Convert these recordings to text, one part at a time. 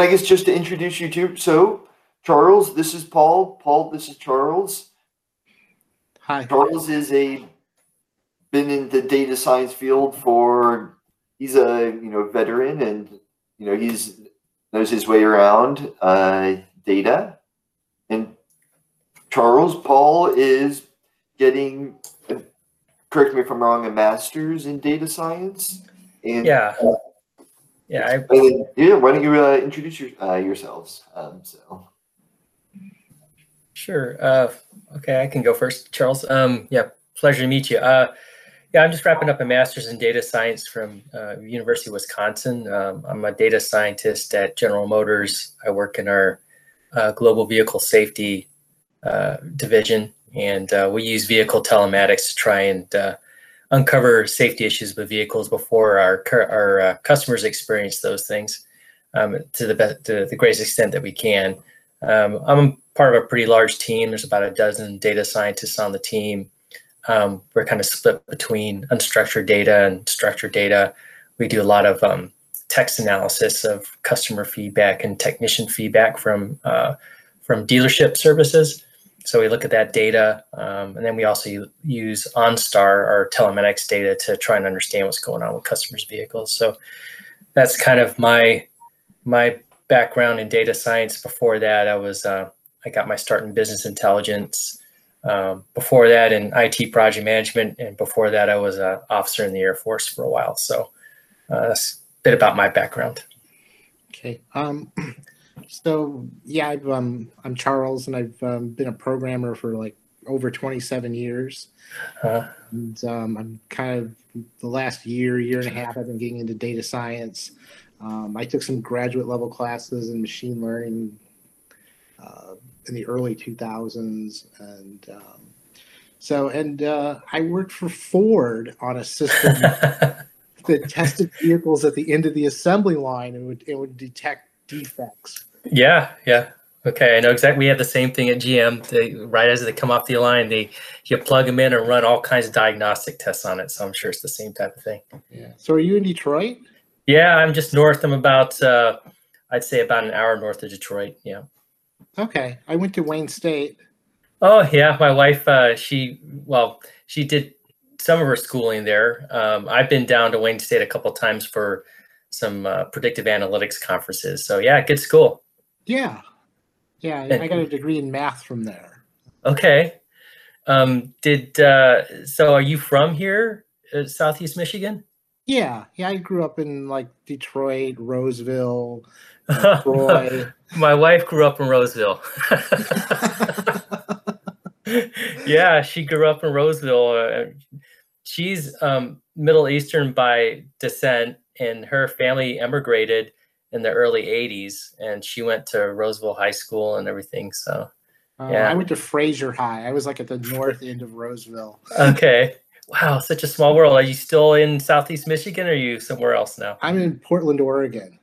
and I guess just to introduce you to, so Charles, this is Paul. Paul, this is Charles. Hi. Charles is a been in the data science field for he's a you know veteran and you know he's knows his way around uh, data. And Charles Paul is getting correct me if I'm wrong a master's in data science. And Yeah. Yeah, I, then, yeah, why don't you uh, introduce your, uh, yourselves? Um, so. Sure. Uh, okay, I can go first, Charles. Um, yeah, pleasure to meet you. Uh, yeah, I'm just wrapping up a master's in data science from uh, University of Wisconsin. Um, I'm a data scientist at General Motors. I work in our uh, global vehicle safety uh, division, and uh, we use vehicle telematics to try and uh, uncover safety issues with vehicles before our our uh, customers experience those things um, to the best, to the greatest extent that we can. Um, I'm part of a pretty large team. There's about a dozen data scientists on the team. Um, we're kind of split between unstructured data and structured data. We do a lot of um, text analysis of customer feedback and technician feedback from uh, from dealership services. So we look at that data, um, and then we also use OnStar, our telematics data, to try and understand what's going on with customers' vehicles. So that's kind of my my background in data science. Before that, I was uh, I got my start in business intelligence. Um, before that, in IT project management, and before that, I was an officer in the Air Force for a while. So uh, that's a bit about my background. Okay. Um, so yeah, I've, um, I'm Charles, and I've um, been a programmer for like over 27 years. Uh, And um, I'm kind of the last year, year and a half, I've been getting into data science. Um, I took some graduate level classes in machine learning uh, in the early 2000s, and um, so and uh, I worked for Ford on a system that tested vehicles at the end of the assembly line and would it would detect defects. Yeah, yeah. Okay, I know exactly. We have the same thing at GM. They, right as they come off the line, they you plug them in and run all kinds of diagnostic tests on it. So I'm sure it's the same type of thing. Yeah. So are you in Detroit? Yeah, I'm just north. I'm about, uh, I'd say about an hour north of Detroit. Yeah. Okay. I went to Wayne State. Oh yeah, my wife. Uh, she well, she did some of her schooling there. Um, I've been down to Wayne State a couple times for some uh, predictive analytics conferences. So yeah, good school. Yeah. Yeah. I got a degree in math from there. Okay. Um, did uh, so? Are you from here, uh, Southeast Michigan? Yeah. Yeah. I grew up in like Detroit, Roseville, Troy. My wife grew up in Roseville. yeah, she grew up in Roseville. She's um, Middle Eastern by descent, and her family emigrated in the early 80s, and she went to Roseville High School and everything. So, Uh, Yeah. I went to Fraser High. I was like at the north end of Roseville. okay. Wow, such a small world. Are you still in Southeast Michigan or are you somewhere else now? I'm in Portland, Oregon.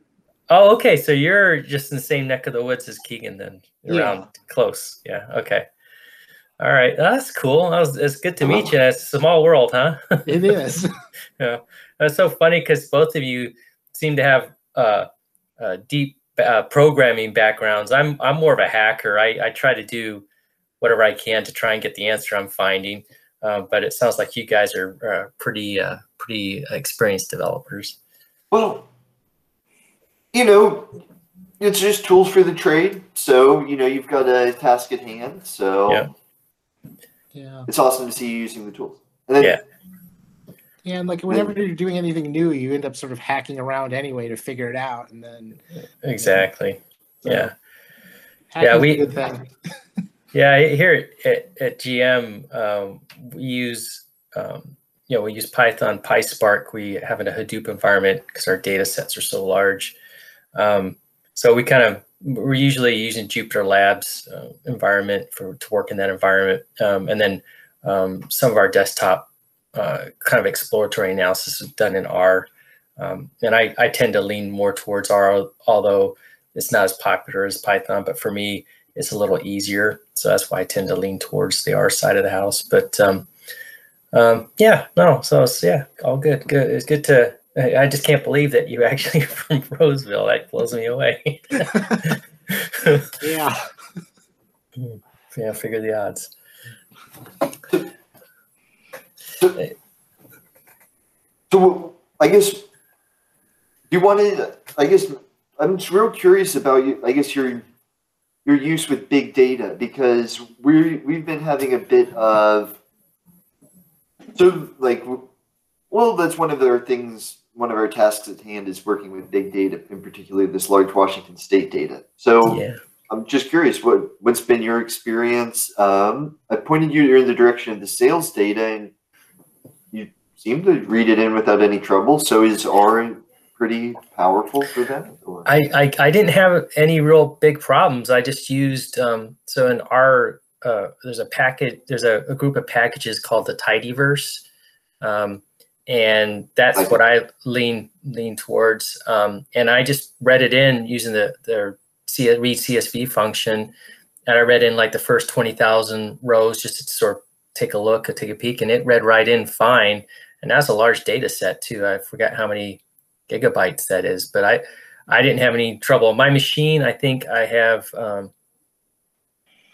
Oh, okay. So you're just in the same neck of the woods as Keegan, then Yeah. close. Yeah. Okay. All right. That's cool. That was, it's good to meet you. It's a small world, huh? It is. yeah. That's so funny because both of you seem to have uh, uh, deep uh, programming backgrounds. I'm I'm more of a hacker. I, I try to do whatever I can to try and get the answer I'm finding. Uh, but it sounds like you guys are uh, pretty uh, pretty experienced developers. Well, you know, it's just tools for the trade. So, you know, you've got a task at hand. So Yeah. yeah. it's awesome to see you using the tools. And then, Yeah. Yeah, and like whenever you're doing anything new, you end up sort of hacking around anyway to figure it out, and then Exactly. so Yeah. a we-. Yeah, here at, at GM, um, we use um, you know we use Python, PySpark. We have in a Hadoop environment because our data sets are so large. Um, so we kind of we're usually using Jupyter Labs uh, environment for to work in that environment, um, and then um, some of our desktop uh, kind of exploratory analysis is done in R. Um, and I, I tend to lean more towards R, although it's not as popular as Python. But for me, it's a little easier. So that's why I tend to lean towards the R side of the house. But um, um, yeah, no, so it's, yeah, all good. Good. It's good to I I just can't believe that you actually are from Roseville. That blows me away. Yeah. yeah, figure the odds. So I guess you wanted. I guess I'm just real curious about you. I guess your your use with big data because we we've been having a bit of so like well that's one of our things one of our tasks at hand is working with big data in particular this large washington state data so Yeah. i'm just curious what what's been your experience um, i pointed you in the direction of the sales data and you seem to read it in without any trouble so is r pretty powerful for that or? I, I I didn't have any real big problems. I just used um, so in R uh, there's a packet there's a, a group of packages called the Tidyverse, um, and that's Okay. what I lean lean towards. Um, and I just read it in using the the C, read CSV function, and I read in like the first twenty thousand rows just to sort of take a look, take a peek, and it read right in fine. And that's a large data set too. I forgot how many gigabytes that is, but I I didn't have any trouble. My machine, I think I have. Um,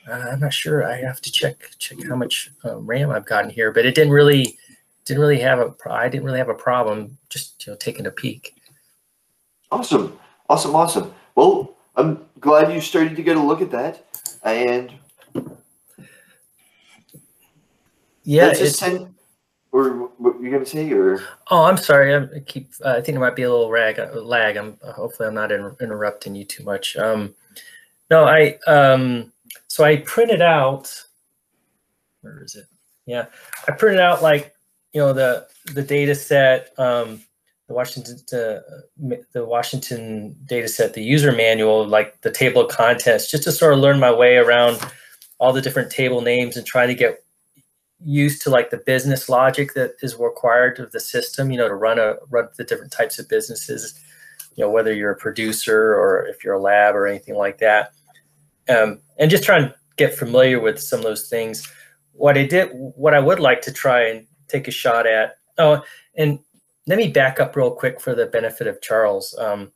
uh, I'm not sure. I have to check check how much um, RAM I've gotten here, but it didn't really didn't really have a I didn't really have a problem just you know taking a peek. Awesome, awesome, awesome. Well, I'm glad you started to get a look at that, and Yeah. let's just. Or what you gonna say? Or oh, I'm sorry. I'm- I keep. Uh, I think it might be a little rag, uh, lag. I'm hopefully I'm not inter- interrupting you too much. Um, no, I. Um, so I printed out. Where is it? Yeah, I printed out like you know the the data set, um, the Washington the, the Washington data set, the user manual, like the table of contents, just to sort of learn my way around all the different table names and try to get used to like the business logic that is required of the system. You know, to run a run the different types of businesses. You know, whether you're a producer or if you're a lab or anything like that, um, and just try and get familiar with some of those things what I did, what I would like to try and take a shot at. Oh, and let me back up real quick for the benefit of Charles. Um,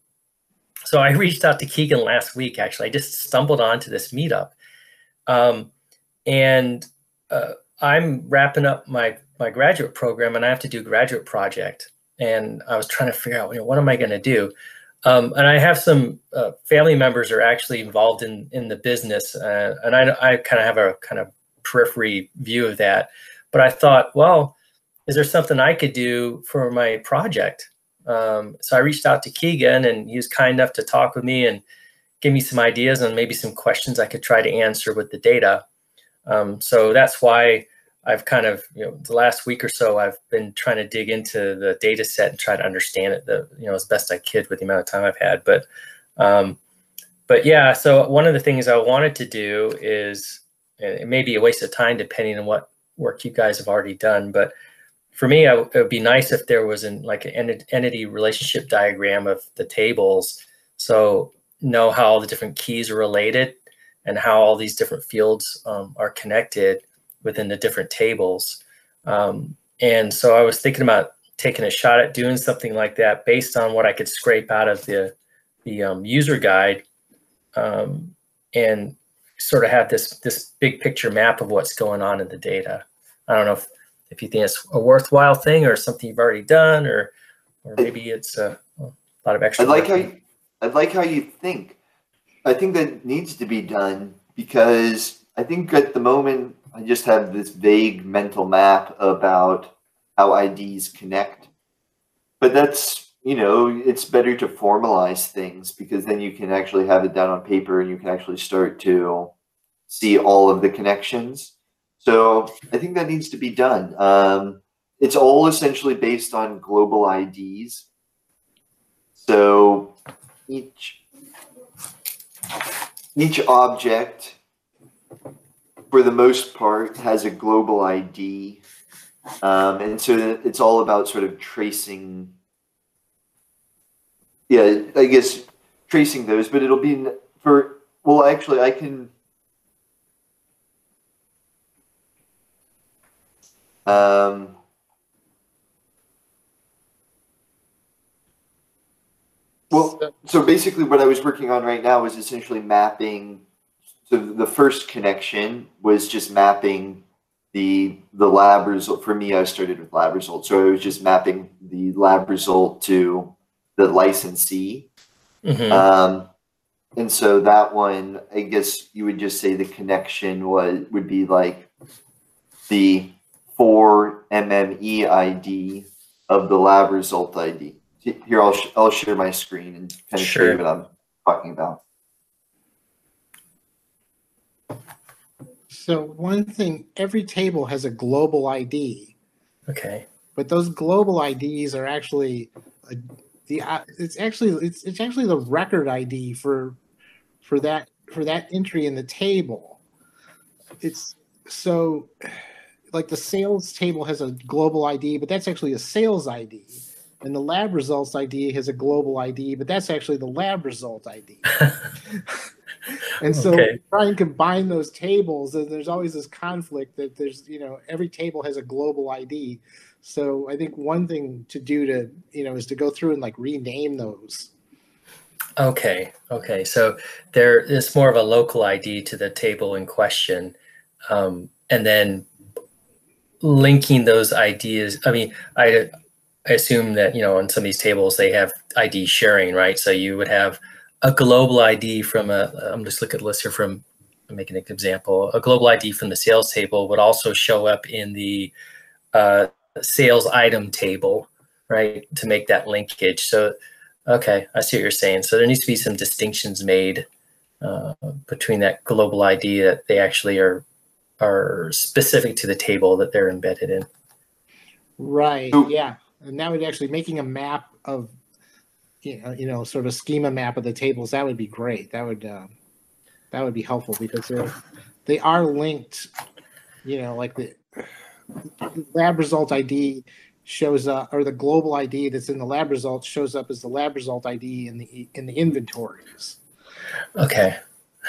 so I reached out to Keegan last week. Actually, I just stumbled onto this meetup, um, and uh, I'm wrapping up my my graduate program, and I have to do graduate project. And I was trying to figure out, you know, what am I going to do? Um, and I have some uh, family members are actually involved in in the business, uh, and I, I kind of have a kind of periphery view of that. But I thought, well, is there something I could do for my project? Um, so I reached out to Keegan, and he was kind enough to talk with me and give me some ideas and maybe some questions I could try to answer with the data. Um, so that's why I've kind of, you know, the last week or so, I've been trying to dig into the data set and try to understand it, the, you know, as best I could with the amount of time I've had. But, um, but yeah, so one of the things I wanted to do is, it may be a waste of time depending on what work you guys have already done, but for me, I, it would be nice if there was an like an entity relationship diagram of the tables, so know how all the different keys are related and how all these different fields um, are connected within the different tables. Um, and so I was thinking about taking a shot at doing something like that based on what I could scrape out of the the um, user guide, um, and sort of have this this big picture map of what's going on in the data. I don't know if, if you think it's a worthwhile thing or something you've already done, or or maybe it's a, a lot of extra. I like work. how you, I like how you think. I think that needs to be done because I think at the moment I just have this vague mental map about how IDs connect. But that's you know it's better to formalize things because then you can actually have it down on paper and you can actually start to see all of the connections. So I think that needs to be done. Um, it's all essentially based on global IDs. So each each object, for the most part, has a global ID, um, and so it's all about sort of tracing. Yeah, I guess tracing those, but it'll be for well, actually, I can. Um, Well, so basically, what I was working on right now is essentially mapping. So the first connection was just mapping the the lab result. For me, I started with lab result, so I was just mapping the lab result to the licensee. Mhm. Um, and so that one, I guess you would just say the connection was would be like the four MME ID of the lab result ID. Here, I'll sh- I'll share my screen and kind of show you what I'm talking about. So one thing, every table has a global ID, okay. but those global IDs are actually a, the uh, it's actually it's it's actually the record ID for for that for that entry in the table. It's so like the sales table has a global ID, but that's actually a sales ID. And the lab results ID has a global ID, but that's actually the lab result ID. And so Okay. try and combine those tables, and there's always this conflict that there's, you know, every table has a global ID. So I think one thing to do to, you know, is to go through and like rename those. Okay, okay. So there is more of a local ID to the table in question, um, and then linking those ideas. I mean, I, I assume that you know on some of these tables they have ID sharing, right? So you would have a global ID from a. I'm just looking at the list here from. I'm making an example. A global ID from the sales table would also show up in the uh, sales item table, right? To make that linkage. So Okay, I see what you're saying. So there needs to be some distinctions made uh, between that global ID that they actually are are specific to the table that they're embedded in. Right. So- yeah. And that would actually making a map of, you know, sort of schema map of the tables. That would be great. That would, uh, that would be helpful because they're, they are linked, you know, like the lab result ID shows up, or the global ID that's in the lab results shows up as the lab result ID in the, in the inventories. Okay.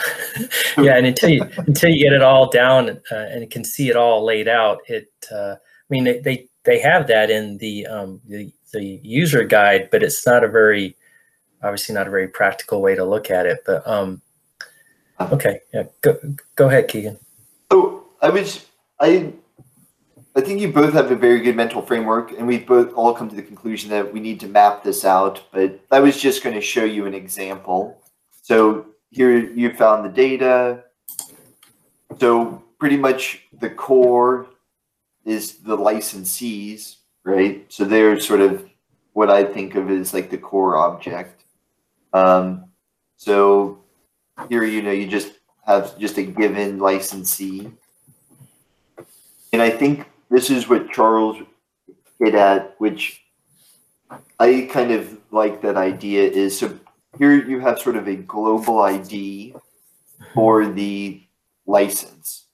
yeah, and until you until you get it all down uh, and can see it all laid out, it. Uh, I mean, they, they they have that in the um the the user guide, but it's not a very obviously not a very practical way to look at it. But um, okay, yeah, go go ahead, Keegan. Oh, I was I I think you both have a very good mental framework, and we've both all come to the conclusion that we need to map this out. But I was just going to show you an example. So here you found the data. So pretty much the core is the licensees, right? So they're sort of what I think of as like the core object. Um, so here, you know, you just have just a given licensee. And I think this is what Charles hit at, which I kind of like that idea is so here you have sort of a global ID for the license.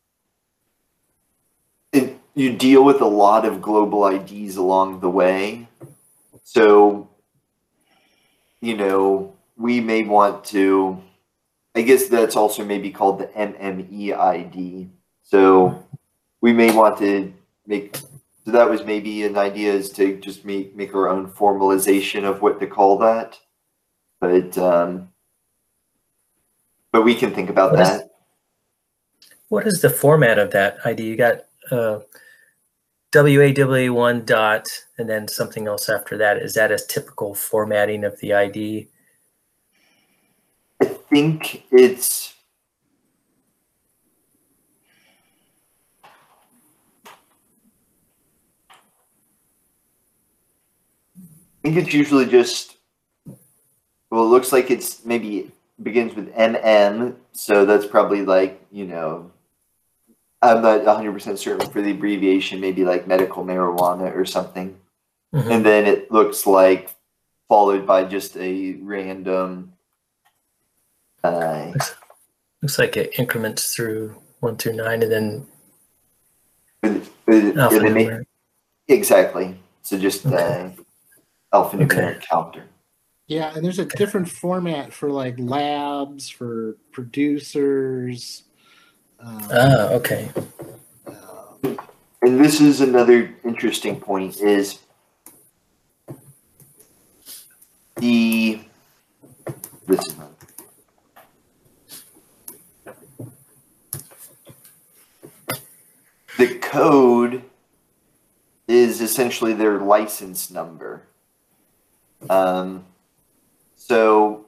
You deal with a lot of global IDs along the way. So, you know, we may want to, I guess that's also maybe called the MME ID. So we may want to make, so that was maybe an idea is to just make, make our own formalization of what to call that. But, um, but we can think about What is- that. What is the format of that ID? You got uh, WAW1 dot and then something else after that. Is that a typical formatting of the ID? I think it's I think it's usually just well it looks like it's maybe begins with MM, so that's probably like, you know I'm not 100% certain for the abbreviation, maybe like medical marijuana or something. Mhm. And then it looks like followed by just a random uh, Looks like it increments through one through nine and then with, with, with a exactly. So just Okay. uh, alphanumeric counter. Yeah, and there's a different format for like labs, for producers. Ah, um, ah, okay. And this is another interesting point: is the this is the code is essentially their license number. Um, so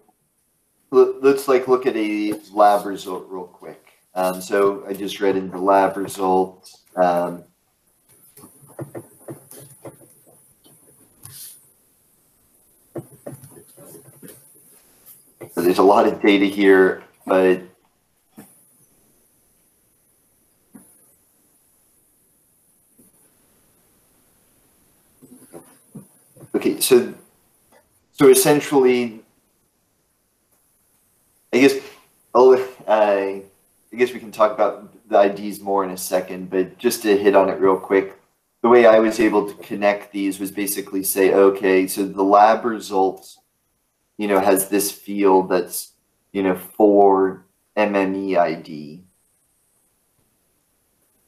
let's like look at a lab result real quick. Um, so I just read in the lab result. Um, so there's a lot of data here, but Okay, so so essentially, I guess I'll, uh, I guess we can talk about the IDs more in a second, but just to hit on it real quick, the way I was able to connect these was basically say, okay, so the lab results, you know, has this field that's, you know, for MME ID.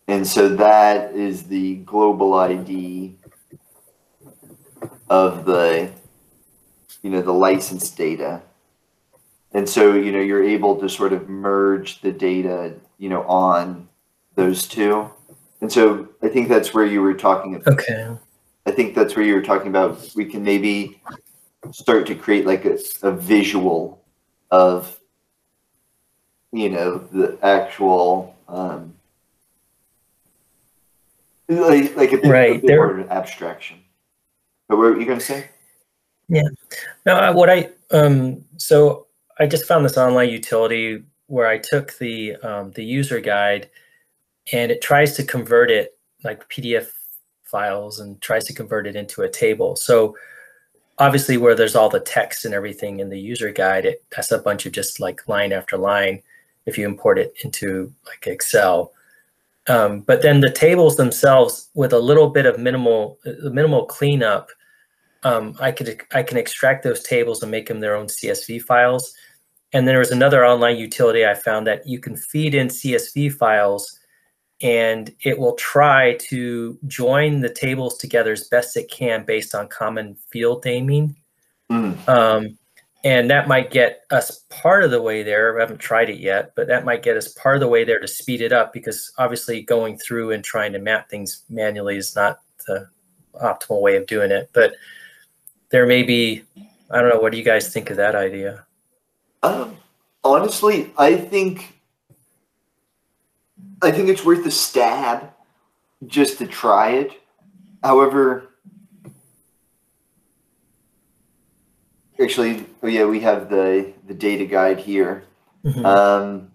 And so that is the global ID of the you know the license data and so you know you're able to sort of merge the data you know on those two and so i think that's where you were talking about okay i think that's where you were talking about we can maybe start to create like a, a visual of you know the actual um like, like a, right. a bit more abstraction but what were you going to say? Yeah. No, what I um so I just found this online utility where I took the um, the user guide and it tries to convert it like PDF files and tries to convert it into a table. So obviously where there's all the text and everything in the user guide, it has a bunch of just like line after line if you import it into like Excel. Um, but then the tables themselves with a little bit of minimal uh, minimal cleanup um, I could I can extract those tables and make them their own CSV files. And there was another online utility I found that you can feed in CSV files and it will try to join the tables together as best it can based on common field naming. Mm. Um, and that might get us part of the way there. I haven't tried it yet, but that might get us part of the way there to speed it up because obviously going through and trying to map things manually is not the optimal way of doing it. But there may be i don't know what do you guys think of that idea um, honestly i think i think it's worth a stab just to try it. However actually oh yeah we have the the data guide here. Mm-hmm. um,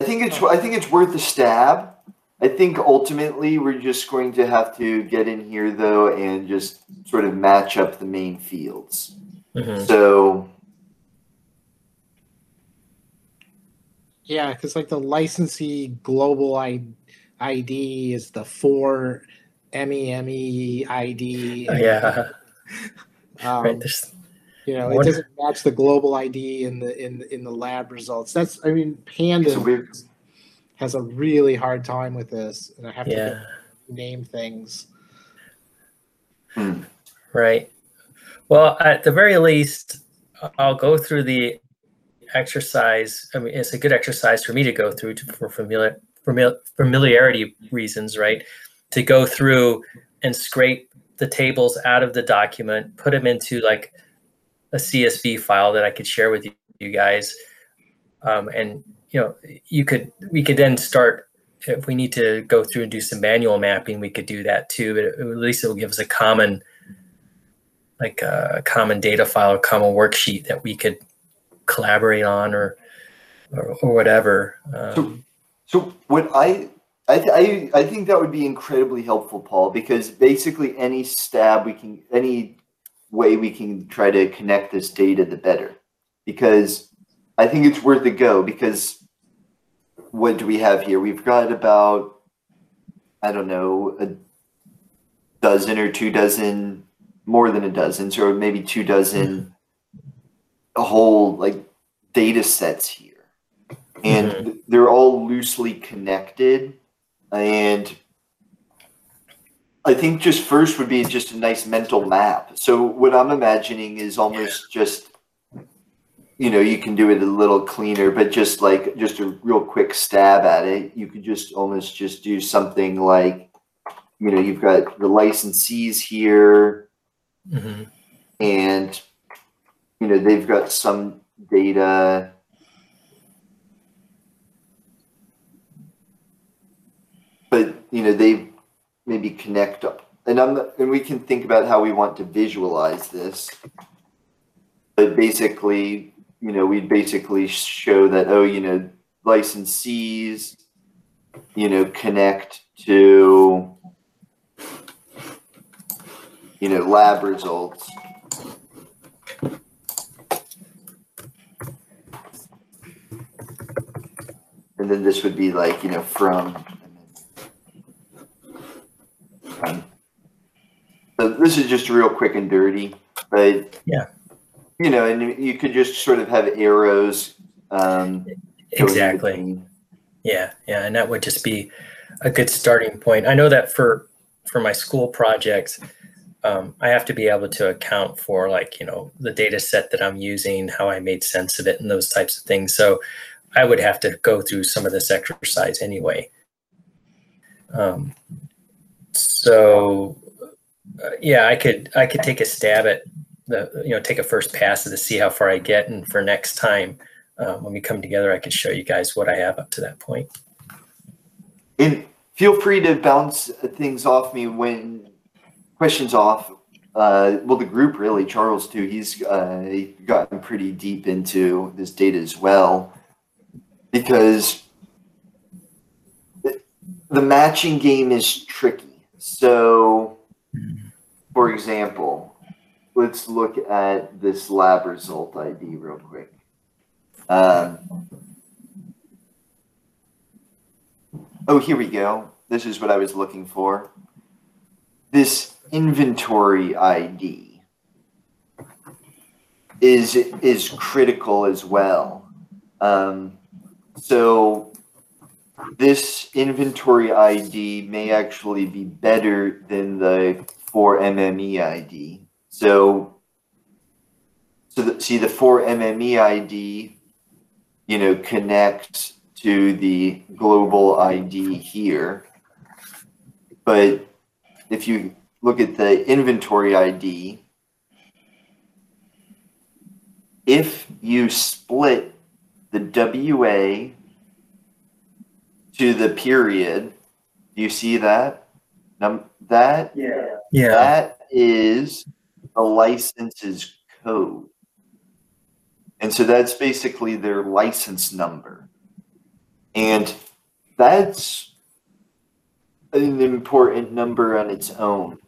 i think it's i think it's worth a stab I think ultimately we're just going to have to get in here though and just sort of match up the main fields. Mm-hmm. So yeah, because like the licensee global ID is the four MME ID. Oh, yeah. um, right. There's you know, it doesn't match the global ID in the in in the lab results. That's I mean, Panda has a really hard time with this, and I have yeah. to name things. Hmm. Right. Well, at the very least, I'll go through the exercise. I mean, it's a good exercise for me to go through to, for familiar, familiarity reasons, right? To go through and scrape the tables out of the document, put them into like a CSV file that I could share with you, you guys, um, and you know, you could we could then start if we need to go through and do some manual mapping, we could do that too. But at least it will give us a common, like uh, a common data file, a common worksheet that we could collaborate on or or, or whatever. Um, so, so what I I, I I think that would be incredibly helpful, Paul, because basically any stab we can any way we can try to connect this data, the better. Because I think it's worth a go because what do we have here? We've got about, I don't know, a dozen or two dozen, more than a dozen, so maybe two dozen, a whole like data sets here. And mm-hmm. they're all loosely connected. And I think just first would be just a nice mental map. So what I'm imagining is almost just you know, you can do it a little cleaner, but just like just a real quick stab at it, you could just almost just do something like, you know, you've got the licensees here, hmm and you know they've got some data. But you know they maybe connect up and i'm and we can think about how we want to visualize this. But basically you know we'd basically show that oh you know licensees you know connect to you know lab results and then this would be like you know from um, so this is just real quick and dirty but Yeah. You know and you- could just sort of have arrows um Exactly. Yeah, yeah, and that would just be a good starting point. I know that for for my school projects, um, I have to be able to account for like you know the data set that I'm using, how I made sense of it, and those types of things. So I would have to go through some of this exercise anyway. Um, so uh, yeah, I could I could take a stab at the you know take a first pass to see how far I get, and for next time um, when we come together, I can show you guys what I have up to that point. and feel free to bounce things off me when questions off. Uh well the group really charles too he's uh gotten pretty deep into this data as well. Because the- the matching game is tricky. So for example let's look at this lab result id real quick um, Oh, here we go. This is what I was looking for. This inventory ID is is critical as well. Um, so this inventory ID may actually be better than the 4MME ID. So, so the, see the 4MME ID, you know, connects to the global ID here. But if you look at the inventory ID, if you split the WA to the period, do you see that? Num- that Yeah. that is the license's code. And so that's basically their license number. And that's an important number on its own.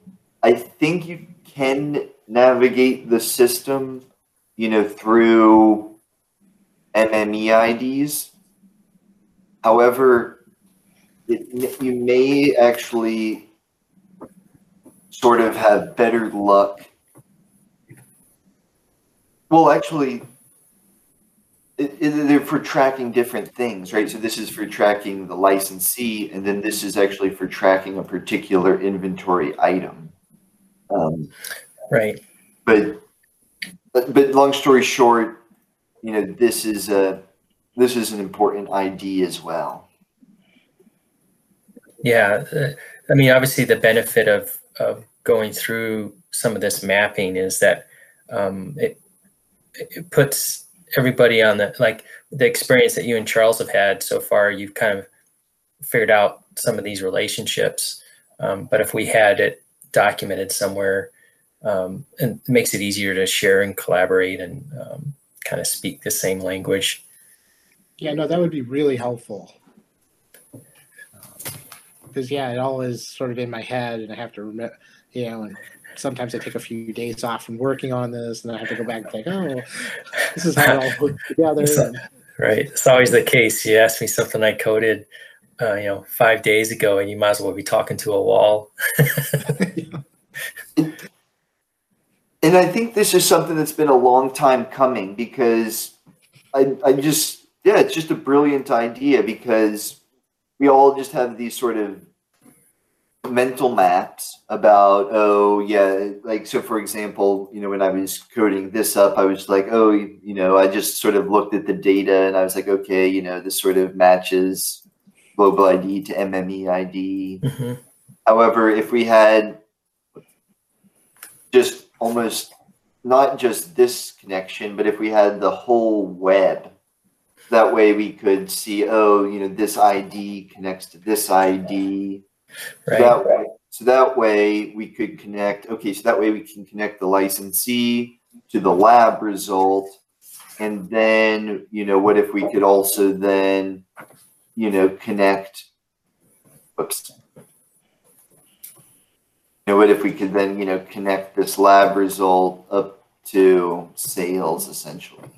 I think you can navigate the system, you know, through MME IDs. However, it, you may actually sort of have better luck. Well, actually, it, it, they're for tracking different things, right? So this is for tracking the licensee, and then this is actually for tracking a particular inventory item. Um, Right. but, but but long story short, you know, this is a this is an important ID as well. Yeah. uh, I mean, obviously, the benefit of of going through some of this mapping is that um, it it puts everybody on the like the experience that you and Charles have had so far. You've kind of figured out some of these relationships, um, but if we had it documented somewhere, um, and it makes it easier to share and collaborate and um, kind of speak the same language. Yeah, no, that would be really helpful. Because yeah, it all is sort of in my head, and I have to remember, you know, and sometimes I take a few days off from working on this, and then I have to go back and think, oh, this is how it all put together. So- and- Right. It's always the case. You ask me something I coded, uh, you know, five days ago, and you might as well be talking to a wall. And I think this is something that's been a long time coming because I, I just, yeah, it's just a brilliant idea because we all just have these sort of mental maps about oh yeah like so for example you know when i was coding this up i was like oh you know i just sort of looked at the data and i was like okay you know this sort of matches global id to mme id hmm however if we had just almost not just this connection but if we had the whole web that way we could see oh you know this id connects to this id so Right. that way, so that way we could connect. Okay, so that way we can connect the licensee to the lab result, and then you know what if we could also then you know connect. Whoops. You know what if we could then you know connect this lab result up to sales essentially.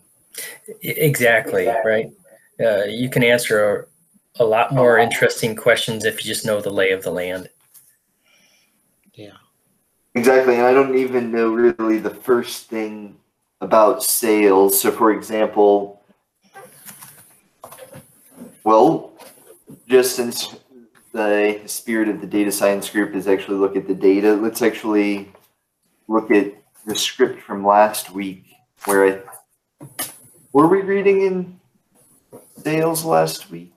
E- Exactly. Right. Uh, you can answer a, a lot oh, more interesting questions if you just know the lay of the land. Yeah. Exactly, and I don't even know really the first thing about sales. So, for example, well, just since the spirit of the data science group is actually look at the data, let's actually look at the script from last week where I were we reading in sales last week?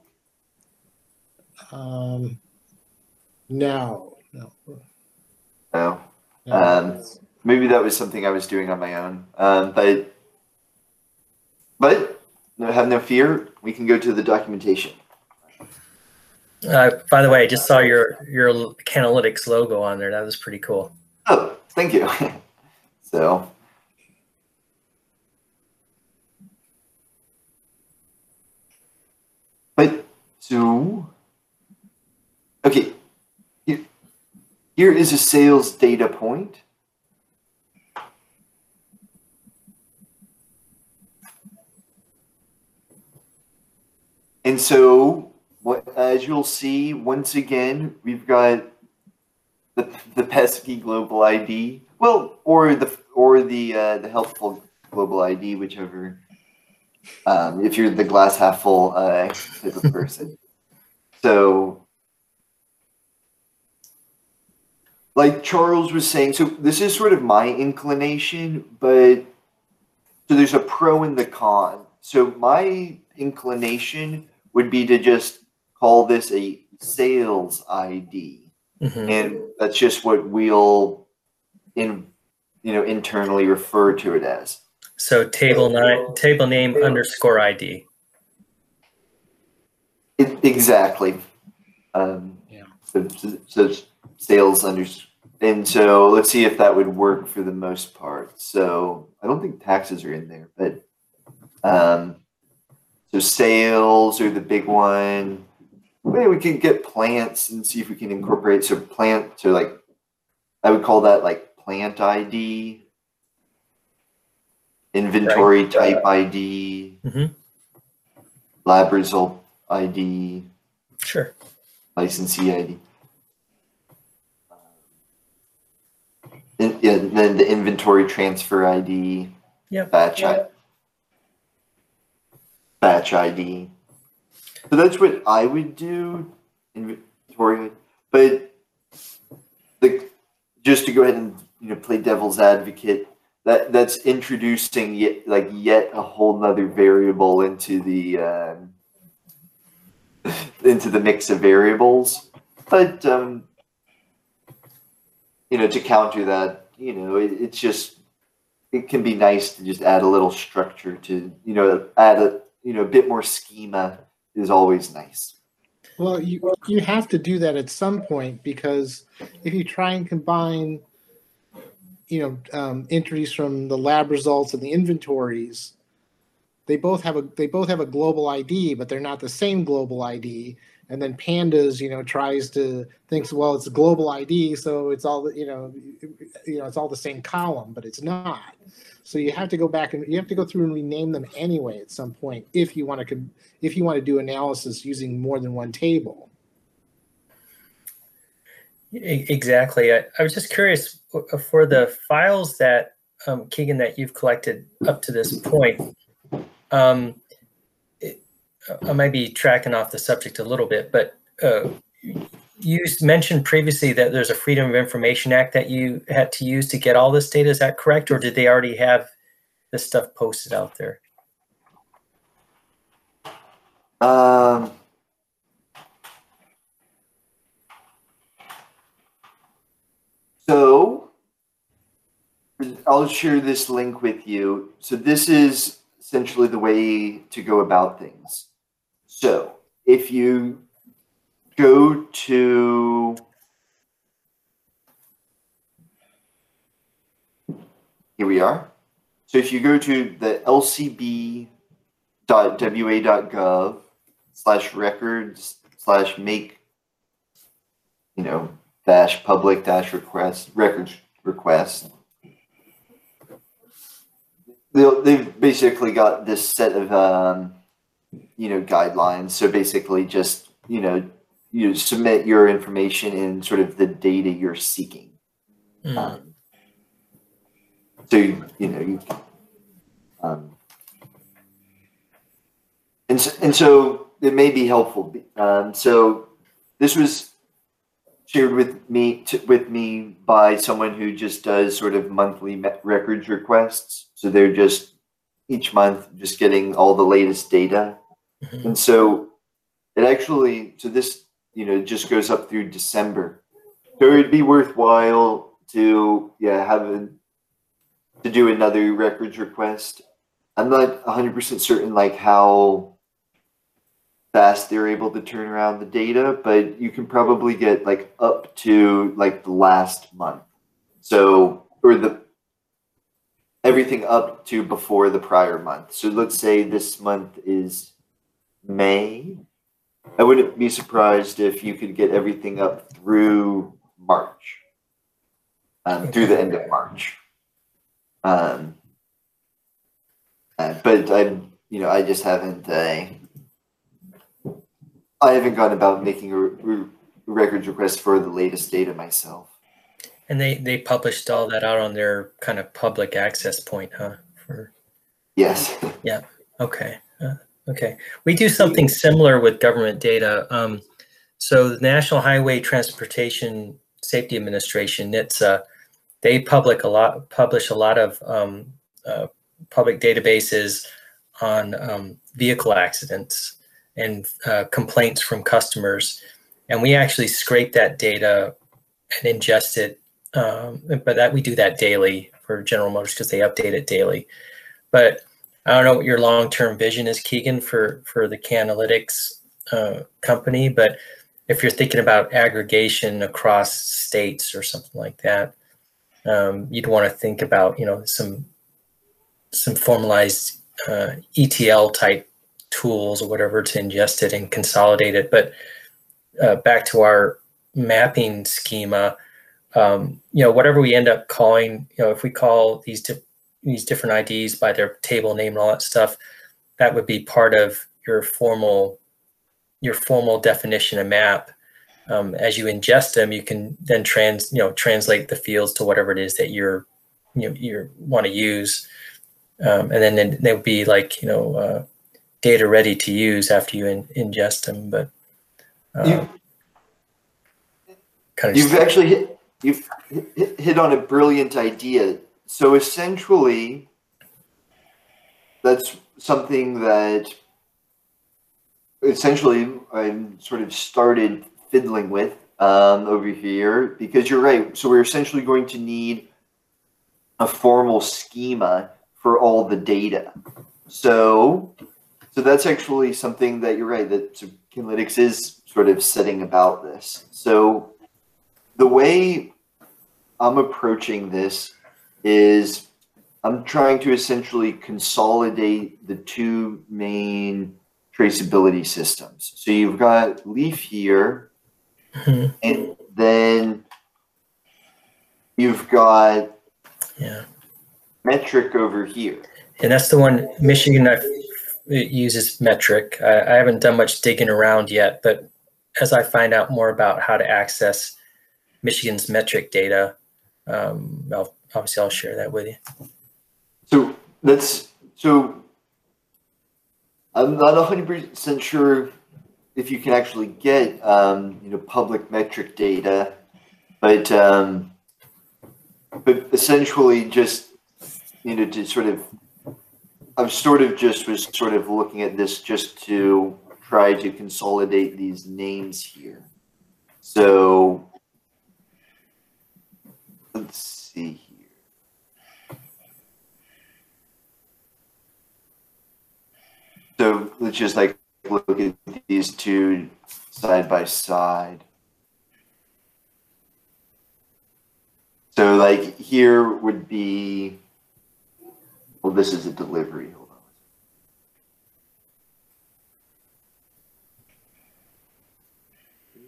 Um, no, no. No. no. Um, maybe that was something I was doing on my own. Um, but but no, have no fear. We can go to the documentation. Uh, by the way, I just saw your your Cannlytics logo on there. That was pretty cool. Oh, thank you. so but so okay. Here, is a sales data point. And so, what, as you'll see, once again, we've got the, the pesky global ID, well, or the or the uh, the helpful global ID, whichever. Um, if you're the glass half full uh, type of person. so, like Charles was saying, so this is sort of my inclination, but so there's a pro and the con. So my inclination would be to just call this a sales ID Mhm. and that's just what we'll in you know internally refer to it as So table nine, table name underscore ID. it, exactly um Yeah. so, so, so sales under and so let's see if that would work for the most part. So i don't think taxes are in there but um so sales are the big one. Maybe we can get plants and see if we can incorporate so plant so like i would call that like plant id inventory type id Mhm. lab result id Sure. licensee id and, yeah, and then the inventory transfer id Yep. batch I, batch id so that's what i would do inventory. But the just to go ahead and you know play devil's advocate that that's introducing yet like yet a whole nother variable into the um, into the mix of variables. But um you know to counter that you know it, it's just it can be nice to just add a little structure to you know add a you know a bit more schema is always nice. Well, you you have to do that at some point because if you try and combine, you know, um, entries from the lab results and the inventories, they both have a they both have a global ID, but they're not the same global ID. And then pandas, you know, tries to thinks, well, it's a global ID, so it's all you know, you know, it's all the same column, but it's not. So you have to go back and you have to go through and rename them anyway at some point if you want to if you want to do analysis using more than one table. Exactly. I, I was just curious uh, for the files that um, Keegan that you've collected up to this point. Um, it, I might be tracking off the subject a little bit, but uh, you mentioned previously that there's a Freedom of Information Act that you had to use to get all this data. Is that correct, or did they already have this stuff posted out there? Um, so I'll share this link with you. So this is essentially the way to go about things. So if you go to here we are. So if you go to the lcb.wa.gov slash records slash make you know dash public dash request records request they've basically got this set of um, you know guidelines so basically just you know you submit your information in sort of the data you're seeking Mm. um, so you, you know you um, and so, and so it may be helpful. Um, so this was shared with me to, with me by someone who just does sort of monthly records requests. So they're just each month just getting all the latest data, Mhm. and so it actually so this you know just goes up through December. So it'd be worthwhile to yeah have a, to do another records request. I'm not 100% certain like how fast they're able to turn around the data, but you can probably get like up to like the last month. So, or the everything up to before the prior month. So let's say this month is May. I wouldn't be surprised if you could get everything up through March, um, through the end of March. Um, uh, but I'm, you know, I just haven't. Uh, I haven't gone about making a re- records request for the latest data myself. And they they published all that out on their kind of public access point, huh? For Yes. Yeah. Okay, uh, okay. We do something similar with government data. Um, so the National Highway Transportation Safety Administration, it's uh, they public a lot publish a lot of um, uh, public databases on um, vehicle accidents and uh, complaints from customers, and we actually scrape that data and ingest it. Um, but that we do that daily for General Motors because they update it daily. But I don't know what your long-term vision is, Keegan, for for the Cannlytics uh, company. But if you're thinking about aggregation across states or something like that, um, you'd want to think about you know some some formalized uh, ETL type tools or whatever to ingest it and consolidate it. But uh, back to our mapping schema, um, you know, whatever we end up calling, you know, if we call these di- these different IDs by their table name and all that stuff, that would be part of your formal your formal definition of map. Um, as you ingest them, you can then trans you know translate the fields to whatever it is that you're you know, you want to use, um, and then, then they would be like you know uh, data ready to use after you in, ingest them. But uh, You- kind of You've actually hit, you've hit, hit on a brilliant idea. So essentially, that's something that essentially I sort of started fiddling with um, over here because you're right. So we're essentially going to need a formal schema for all the data. So, so that's actually something that you're right. That Cannlytics is sort of setting about this. So the way I'm approaching this is I'm trying to essentially consolidate the two main traceability systems. So you've got Leaf here, Mhm. and then you've got yeah. Metrc over here. And that's the one Michigan I, it uses Metrc. I, I haven't done much digging around yet, but as I find out more about how to access Michigan's Metrc data, um, I'll, obviously I'll share that with you. So that's so I'm not hundred percent sure if you can actually get um, you know public Metrc data, but um, but essentially just you know to sort of I'm sort of just was sort of looking at this just to try to consolidate these names here. So let's see here. So let's just like look at these two side by side. So like here would be, well, this is a delivery. Hold on.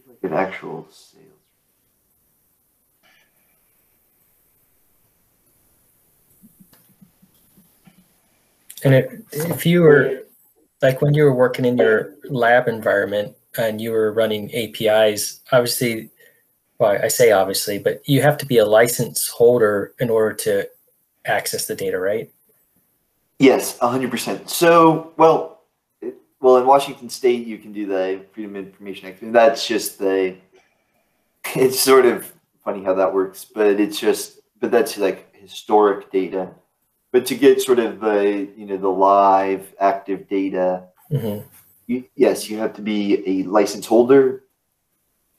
Like an actual sales. And if, if you were like when you were working in your lab environment and you were running APIs, obviously, well, I say obviously, but you have to be a license holder in order to access the data, right? Yes, hundred percent. So, well, it, well, in Washington State, you can do the Freedom of Information Act. and That's just the. It's sort of funny how that works, but it's just, but that's like historic data. But to get sort of the, you know, the live active data, hmm you, yes, you have to be a license holder,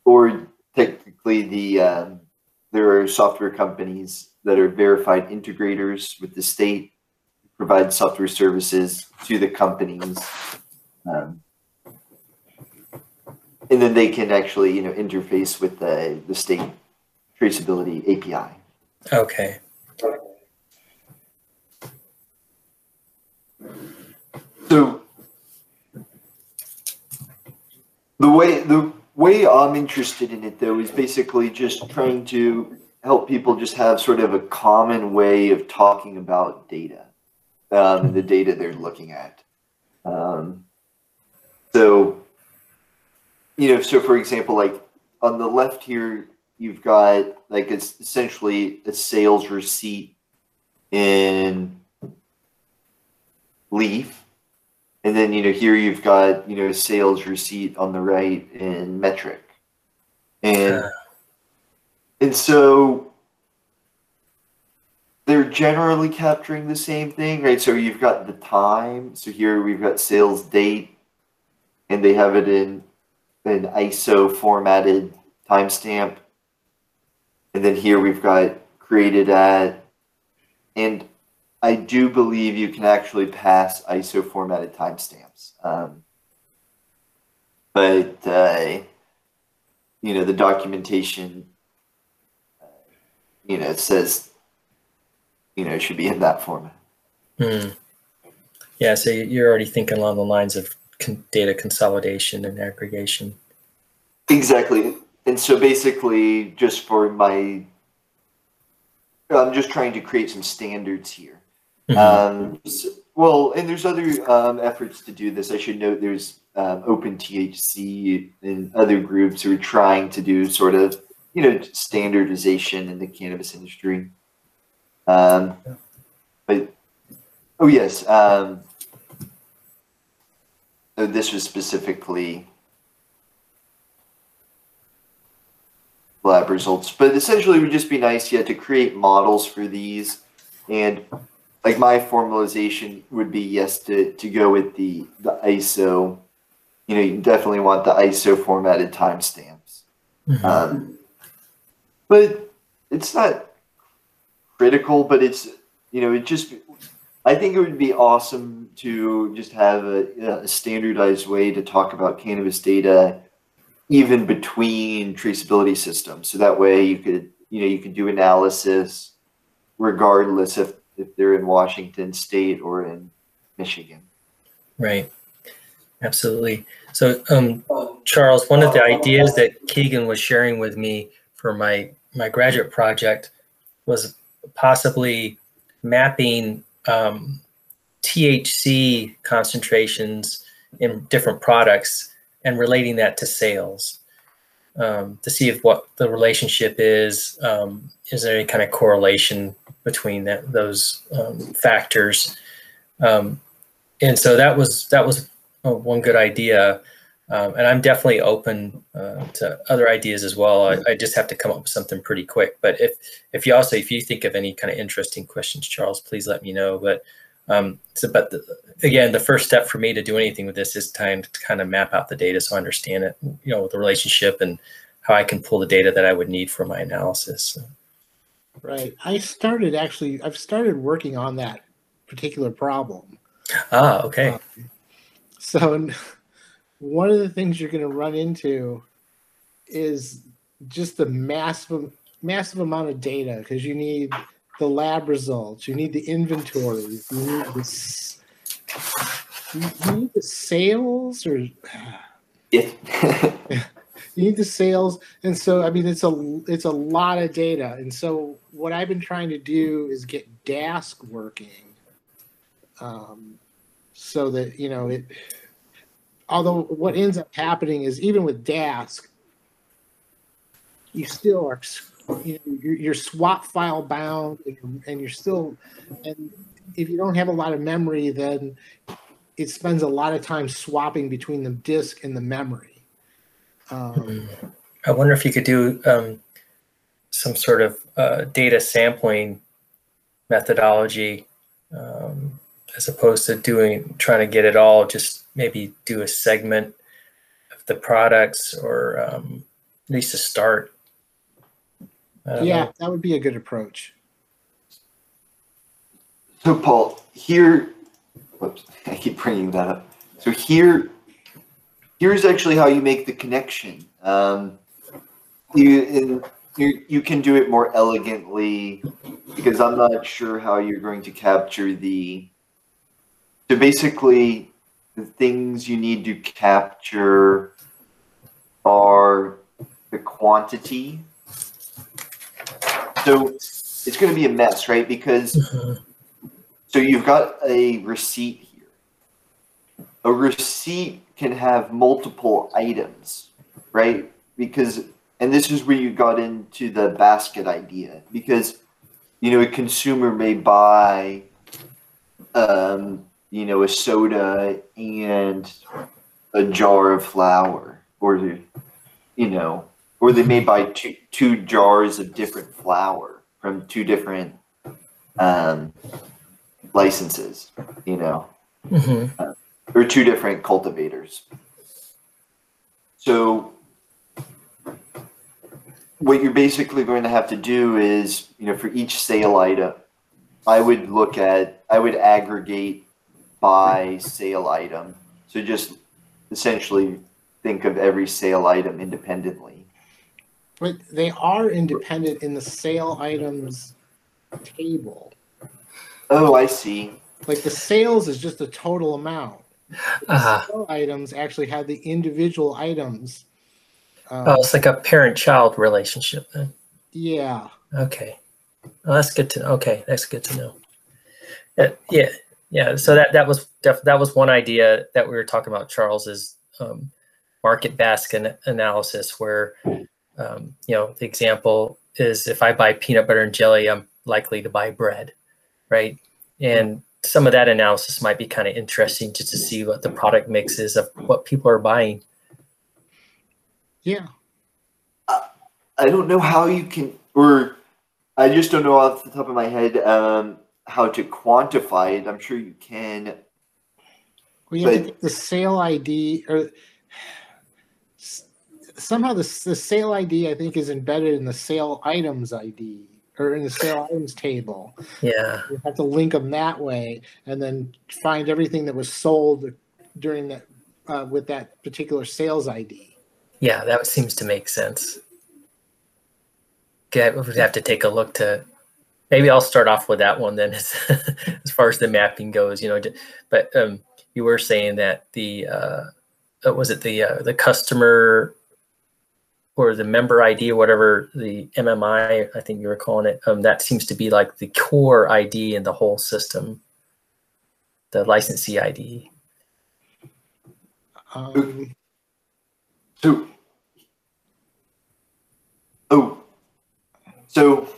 or technically the um, there are software companies that are verified integrators with the state, provide software services to the companies, um, and then they can actually you know interface with the the state traceability API. Okay. So the way the way I'm interested in it though is basically just trying to help people just have sort of a common way of talking about data, um, the data they're looking at. Um, so you know, so for example, like on the left here, you've got like it's essentially a sales receipt in Leaf. And then, you know, here you've got, you know, sales receipt on the right in Metrc. And Uh, and so they're generally capturing the same thing, right? So you've got the time. So here we've got sales date and they have it in an ISO formatted timestamp. And then here we've got created at and I do believe you can actually pass ISO formatted timestamps. Um, but, uh, you know, the documentation, uh, you know, it says, you know, it should be in that format. hmm. Yeah, so you're already thinking along the lines of con- data consolidation and aggregation. Exactly. And so basically, just for my, I'm just trying to create some standards here. Mhm. Um, s- well, and there's other um, efforts to do this. I should note there's um, Open THC and other groups who are trying to do sort of, you know, standardization in the cannabis industry. Um, but, oh yes, um, so this was specifically lab results, but essentially it would just be nice, yeah, to create models for these and like my formalization would be yes to, to go with the the ISO. You know, you definitely want the ISO formatted timestamps. Mhm. Um, but it's not critical, but it's you know, it just I think it would be awesome to just have a, a standardized way to talk about cannabis data even between traceability systems. So that way you could, you know, you could do analysis regardless if, if they're in Washington state or in Michigan. Right. Absolutely. So, um, Charles, one of the ideas that Keegan was sharing with me for my my graduate project was possibly mapping um, THC concentrations in different products and relating that to sales um, to see if what the relationship is. Um, is there any kind of correlation between that those um, factors? Um, and so that was that was uh, one good idea. Um, and I'm definitely open uh, to other ideas as well. I, I, just have to come up with something pretty quick. But if if you also if you think of any kind of interesting questions, Charles, please let me know. But um, so, but the, again, the first step for me to do anything with this is time to kind of map out the data so I understand it, you know, the relationship and how I can pull the data that I would need for my analysis. So. Right. I started actually. I've started working on that particular problem. Ah, okay. Um, so one of the things you're going to run into is just the massive massive amount of data because you need the lab results, you need the inventories, you need the you need the sales or yeah. you need the sales and so i mean it's a it's a lot of data and so what i've been trying to do is get dask working um, so that you know it although what ends up happening is even with dask you still are you know, you're, swap file bound and you're, and you're still and if you don't have a lot of memory then it spends a lot of time swapping between the disk and the memory. Um, i wonder if you could do um, some sort of uh, data sampling methodology um, as opposed to doing trying to get it all just maybe do a segment of the products or um, at least a start yeah, know. that would be a good approach. So, Paul, here, whoops, I keep bringing that up. So here, here's actually how you make the connection. Um, you, in, you you can do it more elegantly because I'm not sure how you're going to capture the. So basically, the things you need to capture are the quantity so it's going to be a mess, right? Because mm-hmm. so you've got a receipt here. A receipt can have multiple items, right? Because and this is where you got into the basket idea because you know a consumer may buy um, you know a soda and a jar of flour or you know or they may buy two two jars of different flour from two different um, licenses, you know, mm-hmm. uh, or two different cultivators. So, what you're basically going to have to do is, you know, for each sale item, I would look at, I would aggregate by sale item. So just essentially think of every sale item independently but they are independent in the sale items table. Oh, I see. Like the sales is just a total amount. Uh-huh. Sale items actually have the individual items. Um, oh, it's like a parent-child relationship then. Yeah. Okay. Well, that's good to know. Okay, that's good to know. Uh, yeah, yeah. So that that was def- that was one idea that we were talking about. Charles is um, market basket analysis, where um, you know, the example is if I buy peanut butter and jelly, I'm likely to buy bread, right? And some of that analysis might be kind of interesting just to see what the product mix is of what people are buying. Yeah. I don't know how you can, or I just don't know off the top of my head um, how to quantify it. I'm sure you can. Well, you but, have to get the sale ID or somehow the, the sale ID I think is embedded in the sale items ID or in the sale items table. Yeah, you have to link them that way, and then find everything that was sold during that uh, with that particular sales ID. Yeah, that seems to make sense. Okay, we would have to take a look to. Maybe I'll start off with that one then, as, as far as the mapping goes. You know, but um, you were saying that the uh, uh was it the uh, the customer or the member ID or whatever the MME I think you were calling it, um, that seems to be like the core ID in the whole system, the licensee ID. Um, so, oh, so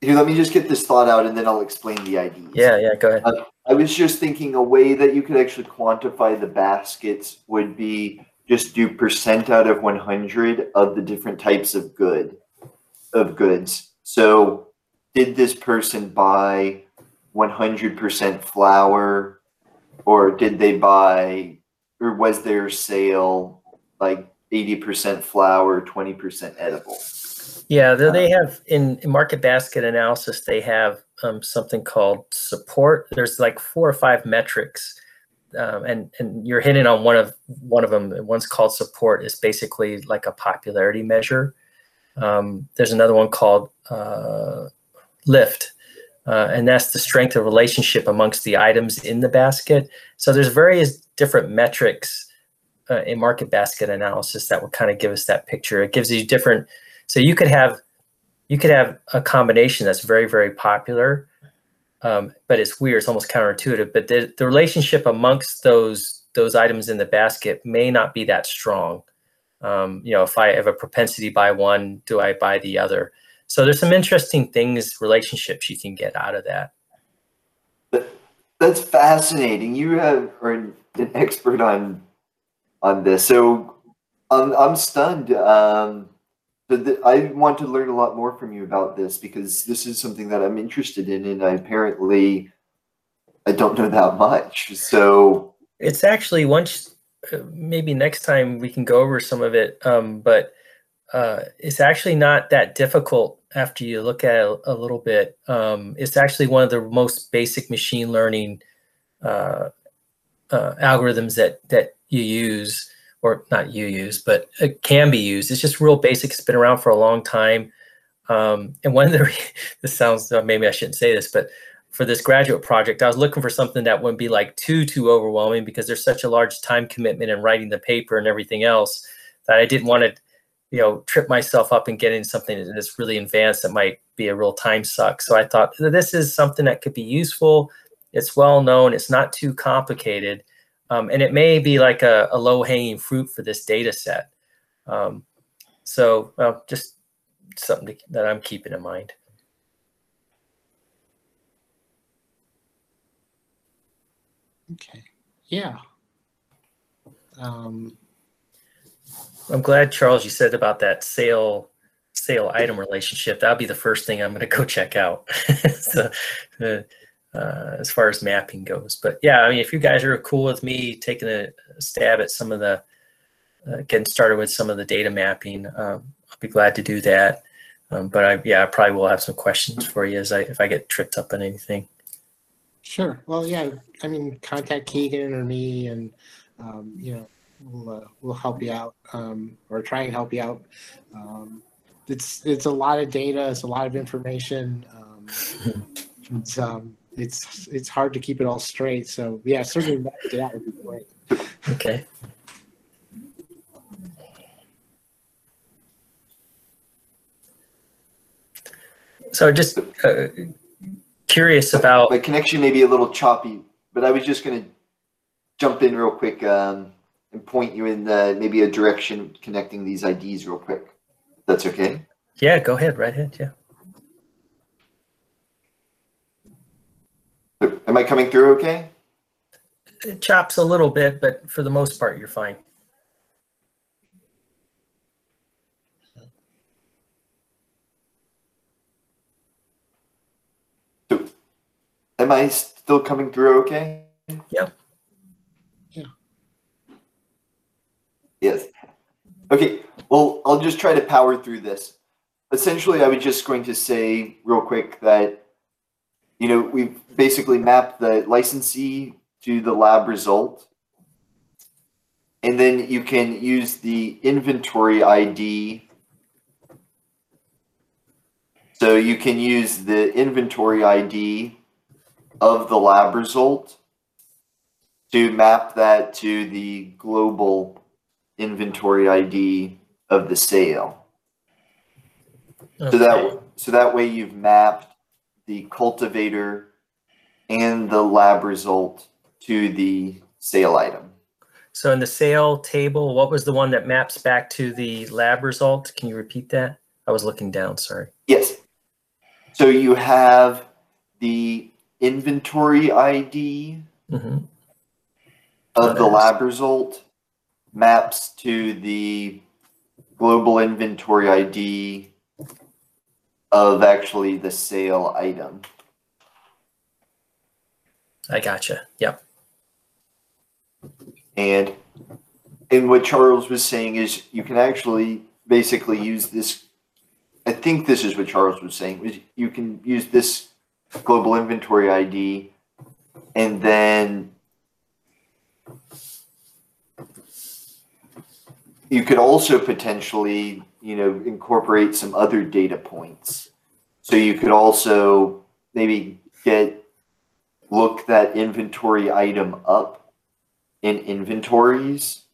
here, let me just get this thought out and then I'll explain the IDs. Yeah, yeah, go ahead. Um, I was just thinking a way that you could actually quantify the baskets would be just do percent out of 100 of the different types of good of goods. So did this person buy 100% flour or did they buy or was their sale like 80% flour, 20% edible? Yeah, they they have in, in market basket analysis, they have um, something called support. There's like four or five metrics, um, and and you're hitting on one of one of them. One's called support. It's basically like a popularity measure. Um, there's another one called uh, lift, uh, and that's the strength of relationship amongst the items in the basket. So there's various different metrics uh, in market basket analysis that will kind of give us that picture. It gives you different so you could have you could have a combination that's very very popular, um, but it's weird. It's almost counterintuitive. But the, the relationship amongst those those items in the basket may not be that strong. Um, you know, if I have a propensity buy one, do I buy the other? So there's some interesting things, relationships you can get out of that. That's fascinating. You have are an, an expert on on this. So I'm I'm stunned. Um, but I want to learn a lot more from you about this because this is something that I'm interested in, and I apparently I don't know that much. So it's actually once uh, maybe next time we can go over some of it, um, but uh, it's actually not that difficult after you look at it a little bit. Um, it's actually one of the most basic machine learning uh, uh algorithms that that you use or not you use, but it can be used. It's just real basic. It's been around for a long time. Um, and one of the, this sounds, uh, maybe I shouldn't say this, but for this graduate project, I was looking for something that wouldn't be like too, too overwhelming because there's such a large time commitment in writing the paper and everything else that I didn't want to, you know, trip myself up and get into something that's really advanced that might be a real time suck. So I thought this is something that could be useful. It's well known. It's not too complicated. Um, and it may be like a, a low hanging fruit for this data set. Um, so well, just something to, that I'm keeping in mind. Okay. Yeah. Um, I'm glad, Charles, you said about that sale sale item relationship. That'll be the first thing I'm going to go check out. so, uh, uh, as far as mapping goes. But yeah, I mean, if you guys are cool with me taking a stab at some of the, uh, getting started with some of the data mapping, um, I'll be glad to do that. Um, but I, yeah, I probably will have some questions for you as I, if I get tripped up on anything. Sure. Well, yeah, I mean, contact Keegan or me and, um, you know, we'll, uh, we'll help you out um, or try and help you out. Um, it's, it's a lot of data. It's a lot of information. Um, it's, um, it's it's hard to keep it all straight. So yeah, certainly that would be great. Okay. So just uh, curious about my connection may be a little choppy, but I was just going to jump in real quick um, and point you in the, maybe a direction connecting these IDs real quick. That's okay. Yeah, go ahead. Right ahead. Yeah. Am I coming through okay? It chops a little bit, but for the most part, you're fine. Am I still coming through okay? Yep. Yeah. Yes. Okay. Well, I'll just try to power through this. Essentially, I was just going to say real quick that you know, we've basically mapped the licensee to the lab result. And then you can use the inventory ID. So you can use the inventory ID of the lab result to map that to the global inventory ID of the sale. Okay. So that so that way you've mapped the cultivator and the lab result to the sale item. So in the sale table, what was the one that maps back to the lab result? Can you repeat that? I was looking down, sorry. Yes. So you have the inventory ID hmm of the lab result maps to the global inventory ID of actually the sale item. I gotcha. Yep. And and what Charles was saying is you can actually basically use this I think this is what Charles was saying was you can use this global inventory ID and then you could also potentially, you know, incorporate some other data points. So you could also maybe get look that inventory item up in inventories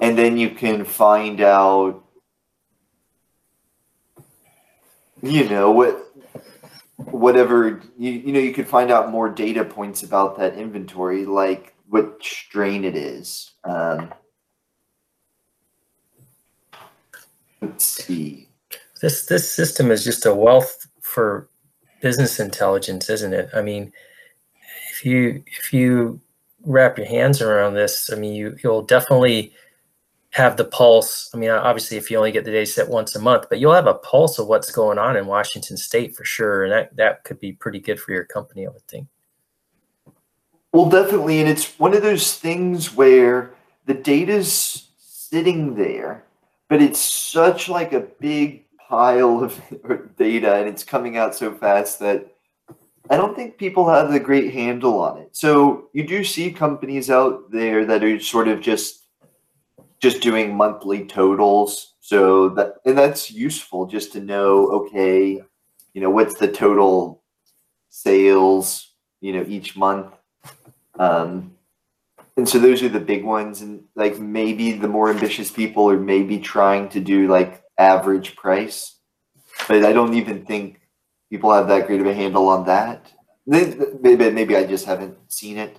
and then you can find out you know what whatever you, you know you could find out more data points about that inventory like what strain it is um, let's see This this system is just a wealth for business intelligence, isn't it? I mean, if you if you wrap your hands around this, I mean, you you'll definitely have the pulse. I mean, obviously, if you only get the data set once a month, but you'll have a pulse of what's going on in Washington State for sure, and that that could be pretty good for your company, I would think. Well, definitely, and it's one of those things where the data's sitting there, but it's such like a big pile of data, and it's coming out so fast that I don't think people have the great handle on it. So you do see companies out there that are sort of just just doing monthly totals. So that and that's useful just to know. Okay, you know what's the total sales, you know, each month. Um, and so those are the big ones, and like maybe the more ambitious people are maybe trying to do like average price, but I don't even think people have that great of a handle on that. Maybe maybe I just haven't seen it.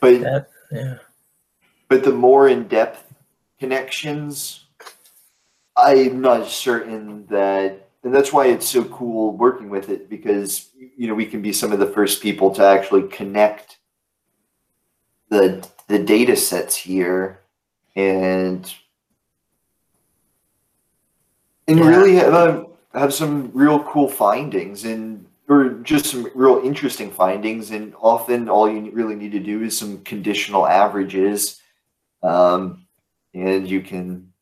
But That yeah. but the more in depth connections, I'm not certain that, and that's why it's so cool working with it because you know we can be some of the first people to actually connect the the data sets here and and Yeah. really have a, have some real cool findings and or just some real interesting findings and often all you really need to do is some conditional averages um, and you can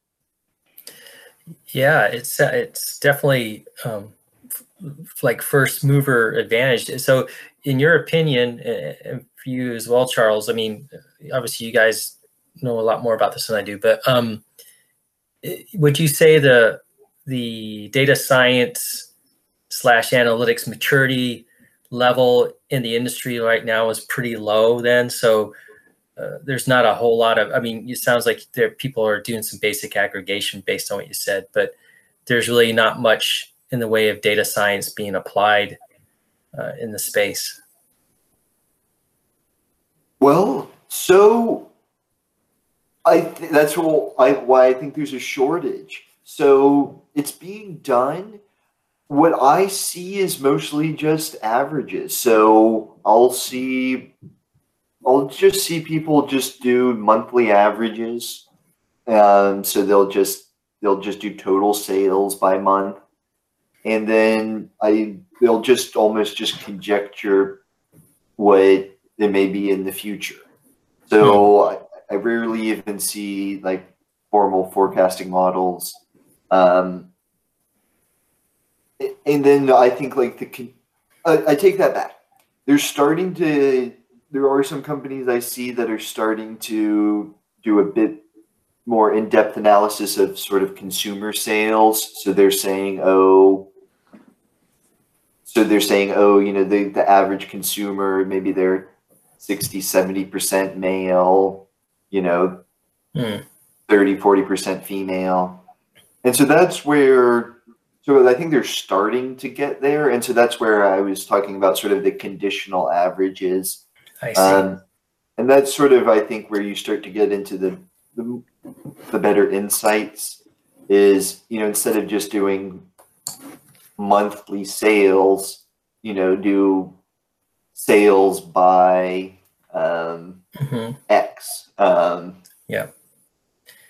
Yeah, it's uh, it's definitely um, f- like first mover advantage. So, in your opinion, uh, for you as well, Charles, I mean, obviously you guys know a lot more about this than I do, but um, would you say the the data science slash analytics maturity level in the industry right now is pretty low? Then, so uh, there's not a whole lot of i mean it sounds like there people are doing some basic aggregation based on what you said but there's really not much in the way of data science being applied uh, in the space well so i th- that's what I, why i think there's a shortage. So it's being done. What i see is mostly just averages. So i'll see I'll just see people just do monthly averages. Um, so they'll just they'll just do total sales by month, and then I they'll just almost just conjecture what it may be in the future. So I, I rarely even see like formal forecasting models. Um, and then I think like the I, I take that back. They're starting to there are some companies I see that are starting to do a bit more in-depth analysis of sort of consumer sales. So they're saying, oh, so they're saying, oh, you know, the, the average consumer, maybe they're 60, 70% male, you know, Hmm. 30, 40% female. And so that's where, so I think they're starting to get there. And so that's where I was talking about sort of the conditional averages. i see Um, and that's sort of, I think, where you start to get into the, the the better insights. Is you know instead of just doing monthly sales, you know, do sales by um, Mhm. X. Um, Yeah.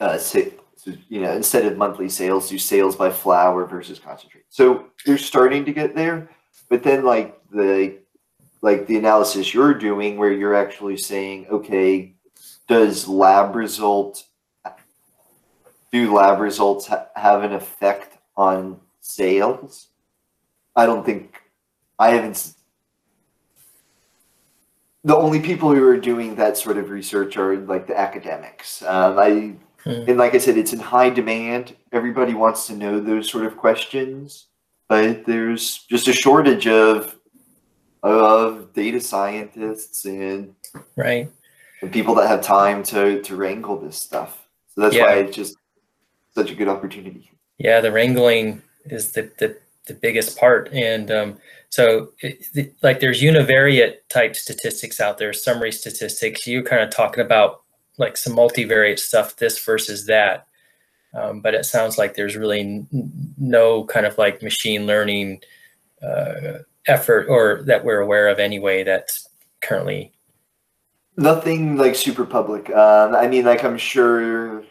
Uh, say, so, you know, instead of monthly sales, do sales by flower versus concentrate. So you're starting to get there, but then like the like the analysis you're doing, where you're actually saying, okay, does lab result do lab results ha- have an effect on sales? I don't think I haven't. The only people who are doing that sort of research are like the academics. Um, I Hmm. and like I said, it's in high demand. Everybody wants to know those sort of questions, but there's just a shortage of of data scientists and, Right. and people that have time to to wrangle this stuff. So that's why it's just such a good opportunity. Yeah, the wrangling is the the, the biggest part, and um, so it, the, like there's univariate type statistics out there, summary statistics. You're kind of talking about like some multivariate stuff, this versus that, um, but it sounds like there's really no kind of like machine learning uh, effort or that we're aware of anyway that's currently Nothing like super public. Um, I mean, like I'm sure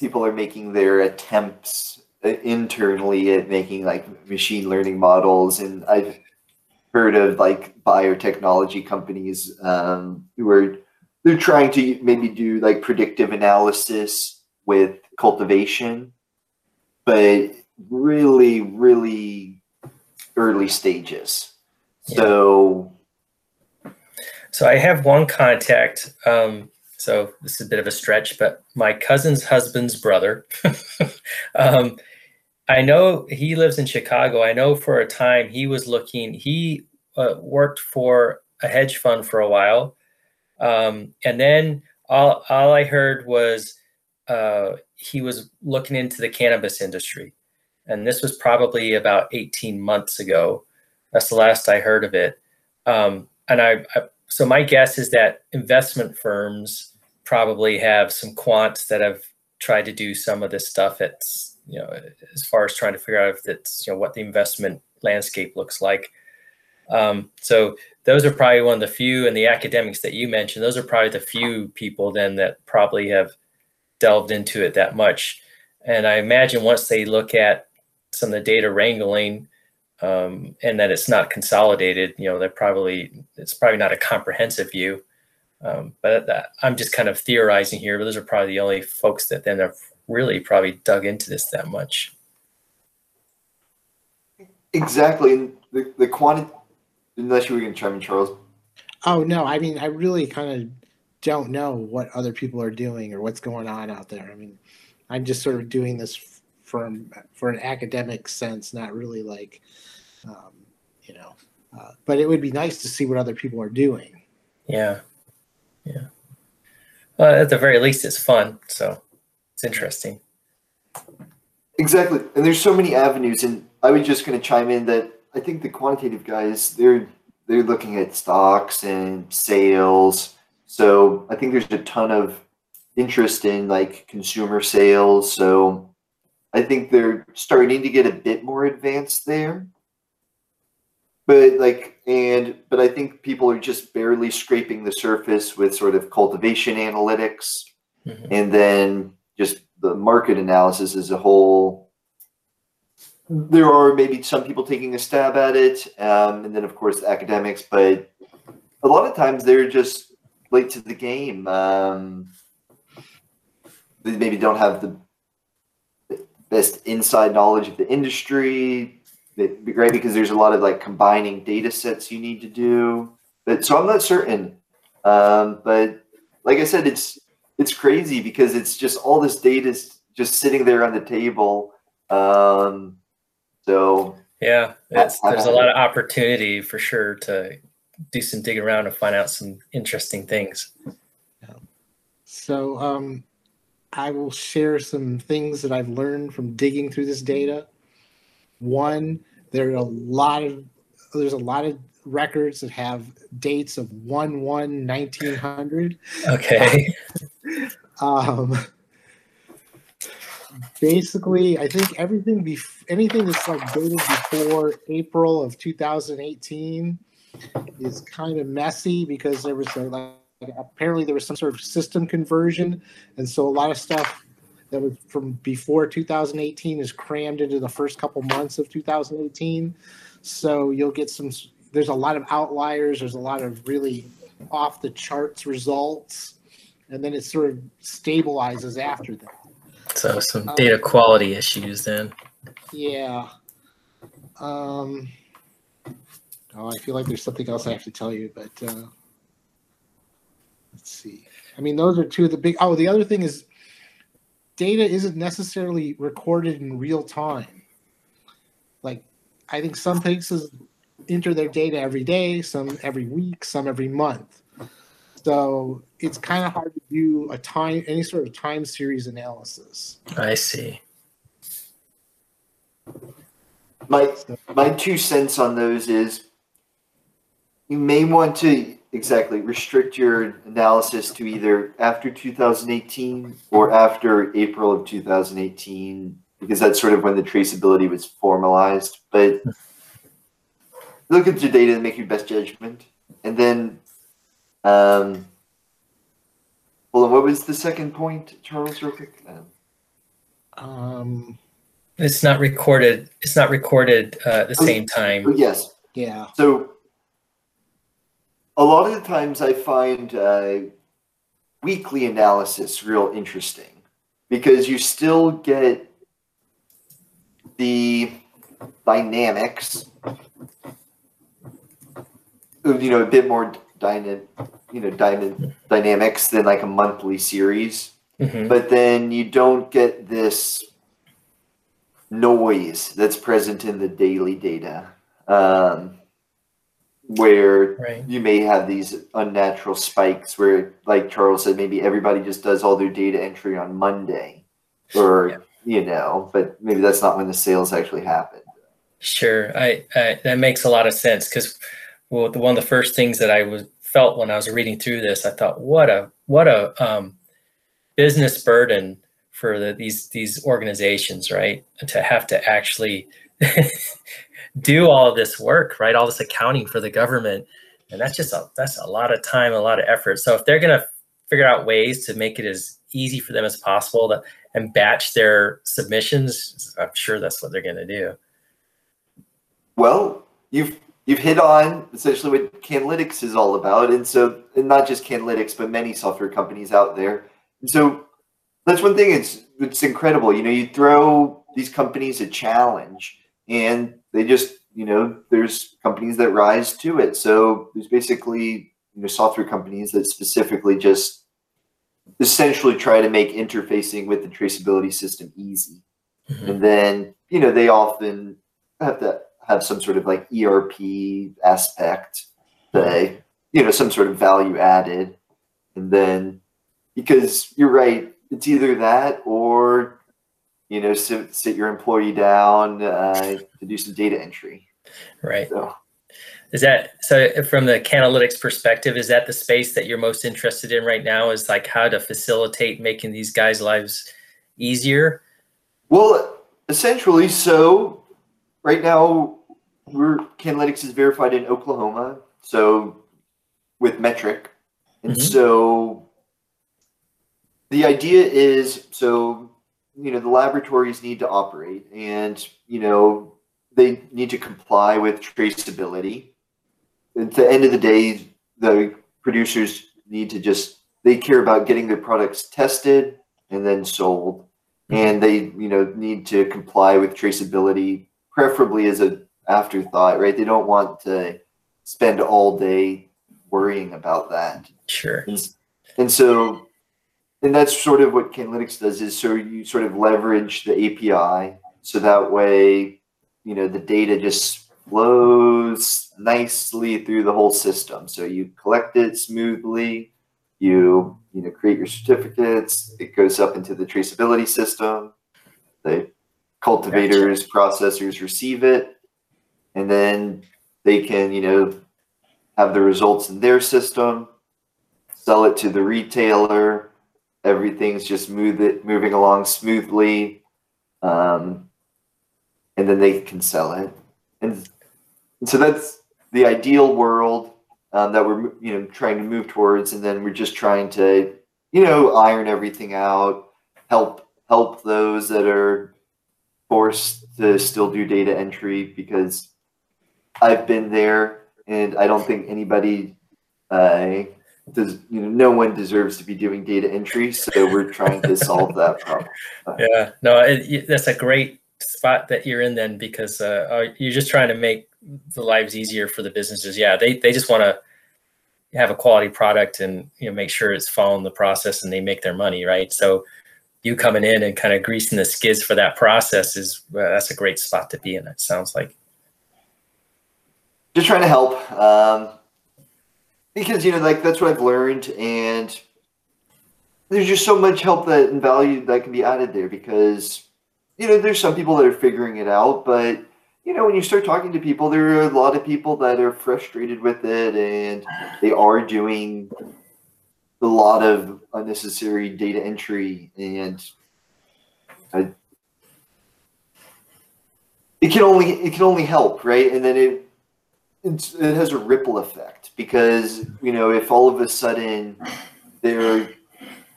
people are making their attempts uh, internally at making like machine learning models, and I've heard of like biotechnology companies um, who are they're trying to maybe do like predictive analysis with cultivation, but really, really early stages. Yeah. So So I have one contact. Um, so this is a bit of a stretch, but my cousin's husband's brother. um, I know he lives in Chicago. I know for a time he was looking. He uh, worked for a hedge fund for a while, um, and then all all I heard was uh, he was looking into the cannabis industry, and this was probably about eighteen months ago. That's the last I heard of it. Um, and I, I so my guess is that investment firms probably have some quants that have tried to do some of this stuff. It's you know as far as trying to figure out if it's you know what the investment landscape looks like. Um, so those are probably one of the few, and the academics that you mentioned, those are probably the few people then that probably have delved into it that much. And I imagine once they look at some of the data wrangling, um, and that it's not consolidated, you know, they're probably it's probably not a comprehensive view. Um, but that, I'm just kind of theorizing here. But those are probably the only folks that then have really probably dug into this that much. Exactly. And the, the quantity, unless you were going to chime in, Charles. Oh no, I mean I really kind of don't know what other people are doing or what's going on out there. I mean, I'm just sort of doing this from for an academic sense, not really like, um, you know. Uh, but it would be nice to see what other people are doing. Yeah, yeah. Well, at the very least, it's fun, so it's interesting. Exactly. And there's so many avenues. And I was just going to chime in that I think the quantitative guys, they're they're looking at stocks and sales. So I think there's a ton of interest in like consumer sales. So I think they're starting to get a bit more advanced there. But like and but I think people are just barely scraping the surface with sort of cultivation analytics Mhm. and then just the market analysis as a whole. There are maybe some people taking a stab at it, um, and then of course academics, but a lot of times they're just late to the game. Um, they maybe don't have the best inside knowledge of the industry. It'd be great because there's a lot of like combining data sets you need to do. But so I'm not certain. Um, but like I said, it's it's crazy because it's just all this data is just sitting there on the table. Um, so Yeah, it's, there's a lot of opportunity for sure to do some digging around and find out some interesting things. So um, I will share some things that I've learned from digging through this data. One, there are a lot of there's a lot of records that have dates of 1 1 1900 Okay. Um, basically, I think everything bef- anything that's like dated before April of 2018 is kind of messy because there was a, like apparently there was some sort of system conversion, and so a lot of stuff that was from before 2018 is crammed into the first couple months of 2018. So you'll get some. There's a lot of outliers. There's a lot of really off the charts results, and then it sort of stabilizes after that. So some data quality issues then. Yeah. Um, oh, I feel like there's something else I have to tell you, but uh, let's see. I mean, those are two of the big. Oh, the other thing is data isn't necessarily recorded in real time. Like, I think some places enter their data every day, some every week, some every month. So it's kind of hard to do a time, any sort of time series analysis. I see. My my two cents on those is you may want to exactly restrict your analysis to either after 2018 or after April of 2018 because that's sort of when the traceability was formalized. But look at your data and make your best judgment, and then um, hold on. What was the second point, Charles? Real quick. Um, Um, It's not recorded. It's not recorded uh, at the Oh, same time. but yes, yeah. So a lot of the times I find uh, weekly analysis real interesting because you still get the dynamics of, you know a bit more dyna, you know dyna, dynamics than like a monthly series Mhm. but then you don't get this noise that's present in the daily data um, where Right. you may have these unnatural spikes where like charles said maybe everybody just does all their data entry on monday or Yeah. you know but maybe that's not when the sales actually happen Sure, I, I that makes a lot of sense because well, the, one of the first things that I was felt when I was reading through this, I thought, what a what a um, business burden for the, these these organizations, right? To have to actually do all this work, right? All this accounting for the government, and that's just a that's a lot of time, a lot of effort. So if they're gonna figure out ways to make it as easy for them as possible to and batch their submissions, I'm sure that's what they're gonna do. Well, you've you've hit on essentially what Cannlytics is all about, and so and not just Cannlytics, but many software companies out there. And so that's one thing. It's it's incredible. You know, you throw these companies a challenge, and they just you know there's companies that rise to it. So there's basically you know software companies that specifically just essentially try to make interfacing with the traceability system easy Mhm. and then you know they often have to have some sort of like ERP aspect, they you know some sort of value added, and then because you're right, it's either that or you know sit, sit your employee down uh, to do some data entry. Right. So Is that so? From the Cannlytics perspective, is that the space that you're most interested in right now? Is like how to facilitate making these guys' lives easier? well, essentially, so right now we're Cannlytics is verified in Oklahoma, so with Metrc, and Mhm. so the idea is so you know the laboratories need to operate, and you know they need to comply with traceability. At the end of the day, the producers need to just they care about getting their products tested and then sold and they you know need to comply with traceability preferably as a afterthought right? They don't want to spend all day worrying about that. Sure. and, and so and that's sort of what Cannlytics does is so you sort of leverage the API so that way you know the data just flows nicely through the whole system. So you collect it smoothly you you know create your certificates it goes up into the traceability system the cultivators processors receive it and then they can you know have the results in their system sell it to the retailer everything's just move it moving along smoothly um, and then they can sell it. And, and so that's the ideal world um, that we're you know trying to move towards, and then we're just trying to you know iron everything out, help help those that are forced to still do data entry because I've been there, and I don't think anybody uh, does. You know, no one deserves to be doing data entry, so we're trying to solve that problem. Yeah, no, it, that's a great spot that you're in then because uh, uh, you're just trying to make the lives easier for the businesses. Yeah, they they just want to have a quality product and you know make sure it's following the process and they make their money, right? So you coming in and kind of greasing the skids for that process is uh, that's a great spot to be in. It sounds like just trying to help um, because you know like that's what I've learned and there's just so much help that and value that can be added there because you know there's some people that are figuring it out but you know when you start talking to people there are a lot of people that are frustrated with it and they are doing a lot of unnecessary data entry and I, it can only it can only help right? And then it it has a ripple effect because you know if all of a sudden they're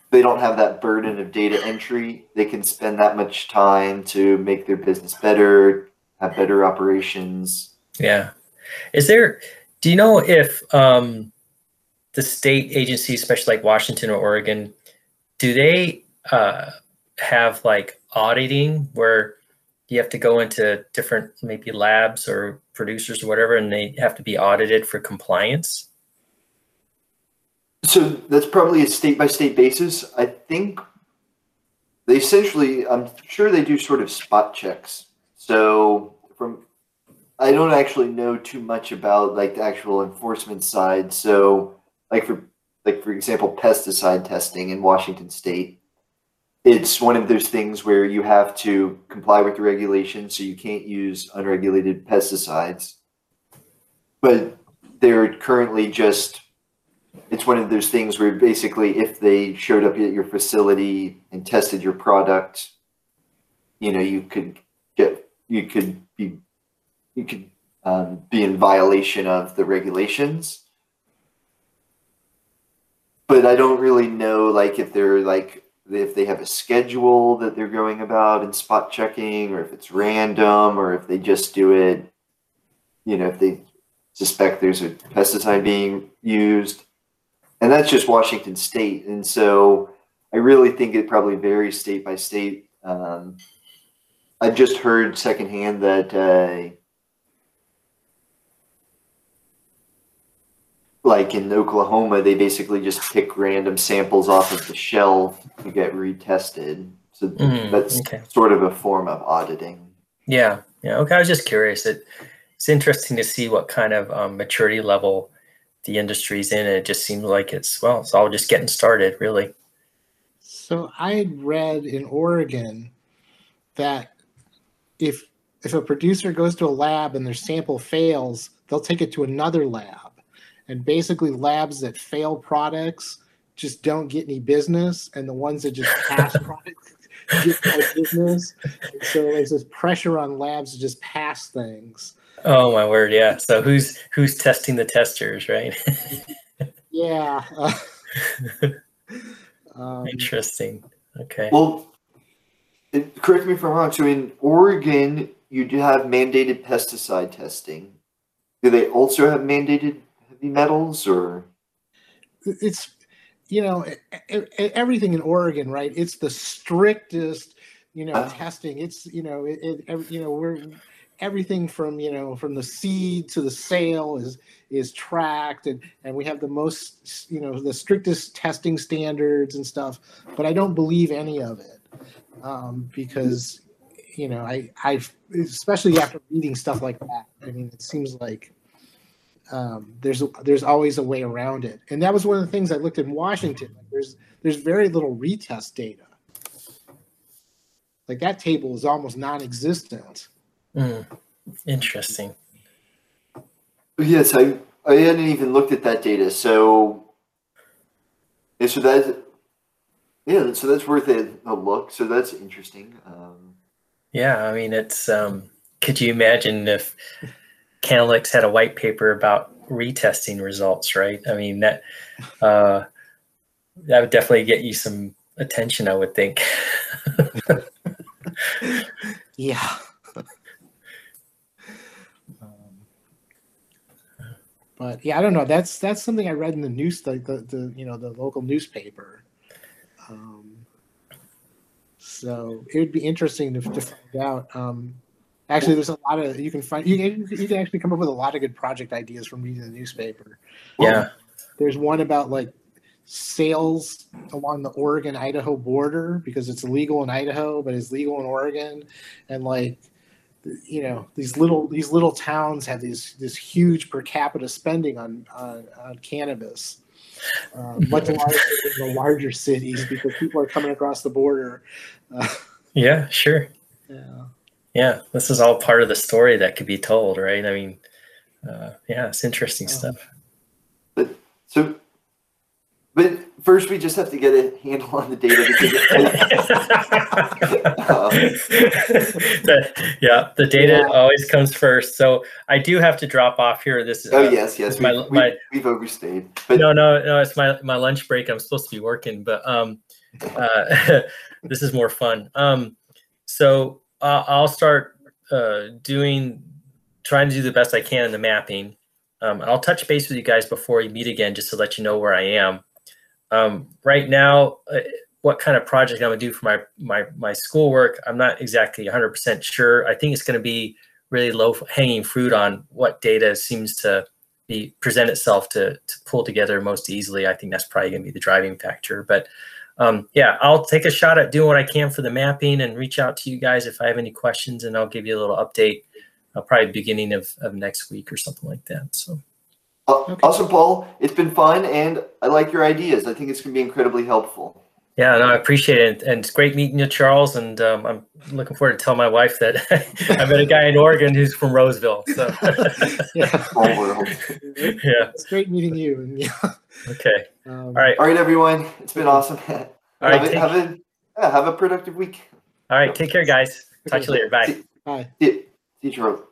they don't have that burden of data entry they can spend that much time to make their business better have better operations. Yeah. Is there do you know if um the state agencies, especially like Washington or Oregon, do they uh, have like auditing where you have to go into different maybe labs or producers or whatever, and they have to be audited for compliance? So that's probably a state by state basis. I think they essentially, I'm sure they do sort of spot checks. So from, I don't actually know too much about like the actual enforcement side. So like for like for example pesticide testing in Washington state it's one of those things where you have to comply with the regulations so you can't use unregulated pesticides. But they're currently just it's one of those things where basically if they showed up at your facility and tested your product you know you could get you could be you could um, be in violation of the regulations but I don't really know like if they're like if they have a schedule that they're going about and spot checking or if it's random or if they just do it you know if they suspect there's a pesticide being used. And that's just Washington state and so I really think it probably varies state by state. Um, I just heard secondhand that uh, like in Oklahoma, they basically just pick random samples off of the shelf to get retested. So mm, that's okay. sort of a form of auditing. Yeah, yeah. Okay, I was just curious. It, it's interesting to see what kind of um, maturity level the industry's in. It just seems like it's well, it's all just getting started, really. So I read in Oregon that if if a producer goes to a lab and their sample fails, they'll take it to another lab and basically labs that fail products just don't get any business and the ones that just pass products get more business. And so there's this pressure on labs to just pass things. Oh my word yeah. So who's who's testing the testers right? Yeah. Uh, um, interesting. Okay. Well correct me if i'm wrong so in oregon you do have mandated pesticide testing. Do they also have mandated heavy metals or it's you know everything in Oregon, right? It's the strictest, you know, uh, testing. It's you know, it, it, you know, we're everything from you know from the seed to the sale is is tracked and and we have the most you know the strictest testing standards and stuff but i don't believe any of it um, because you know i i especially after reading stuff like that i mean it seems like um, there's there's always a way around it, and that was one of the things I looked in Washington. There's there's very little retest data. Like that table is almost non-existent. Mm, interesting. Yes, I I hadn't even looked at that data. So, yeah, so that yeah, so that's worth a, a look. So that's interesting. Um, Yeah, I mean, it's. Um, could you imagine if Cannlytics had a white paper about retesting results? Right. I mean that uh, that would definitely get you some attention. I would think. Yeah. But yeah, I don't know. That's that's something I read in the news, like the, the you know the local newspaper. Um, so it would be interesting to, to find out. Um, actually, there's a lot of you can find you can, you can actually come up with a lot of good project ideas from reading the newspaper. yeah. There's one about like sales along the Oregon Idaho border because it's illegal in Idaho, but it's legal in Oregon, and like you know these little these little towns have these this huge per capita spending on on, on cannabis. Uh, much larger than the larger cities because people are coming across the border. Uh, Yeah. Sure. yeah. Yeah. This is all part of the story that could be told, right? I mean, uh, yeah, it's interesting Um, stuff. So, but first we just have to get a handle on the data because The- yeah, the data Yeah. always comes first. So I do have to drop off here. This is oh uh, yes, yes, my- we, we, my- we've overstayed. But no, no, no. It's my my lunch break. I'm supposed to be working, but um, uh, this is more fun. Um, so uh, I'll start uh, doing, trying to do the best I can in the mapping. Um, I'll touch base with you guys before we meet again, just to let you know where I am. Um, right now, uh, what kind of project I'm gonna do for my my my schoolwork, I'm not exactly 100% sure. I think it's gonna be really low hanging fruit on what data seems to be present itself to to pull together most easily. I think that's probably to be the driving factor. But um, yeah, I'll take a shot at doing what I can for the mapping and reach out to you guys if I have any questions, and I'll give you a little update. Uh, probably beginning of, of next week or something like that. So uh, Okay. awesome, Paul. It's been fun, and I like your ideas. I think it's going to be incredibly helpful. yeah, no, I appreciate it, and it's great meeting you, Charles. And um, I'm looking forward to telling my wife that I met a guy in Oregon who's from Roseville. So Yeah. Yeah, It's great meeting you. Okay, Um, all right, All right, everyone. It's been awesome. have, all right, a, take, have a yeah, have a productive week. all right, take care, guys. Talk to you later. Bye. See, Bye. see, see you, Charles.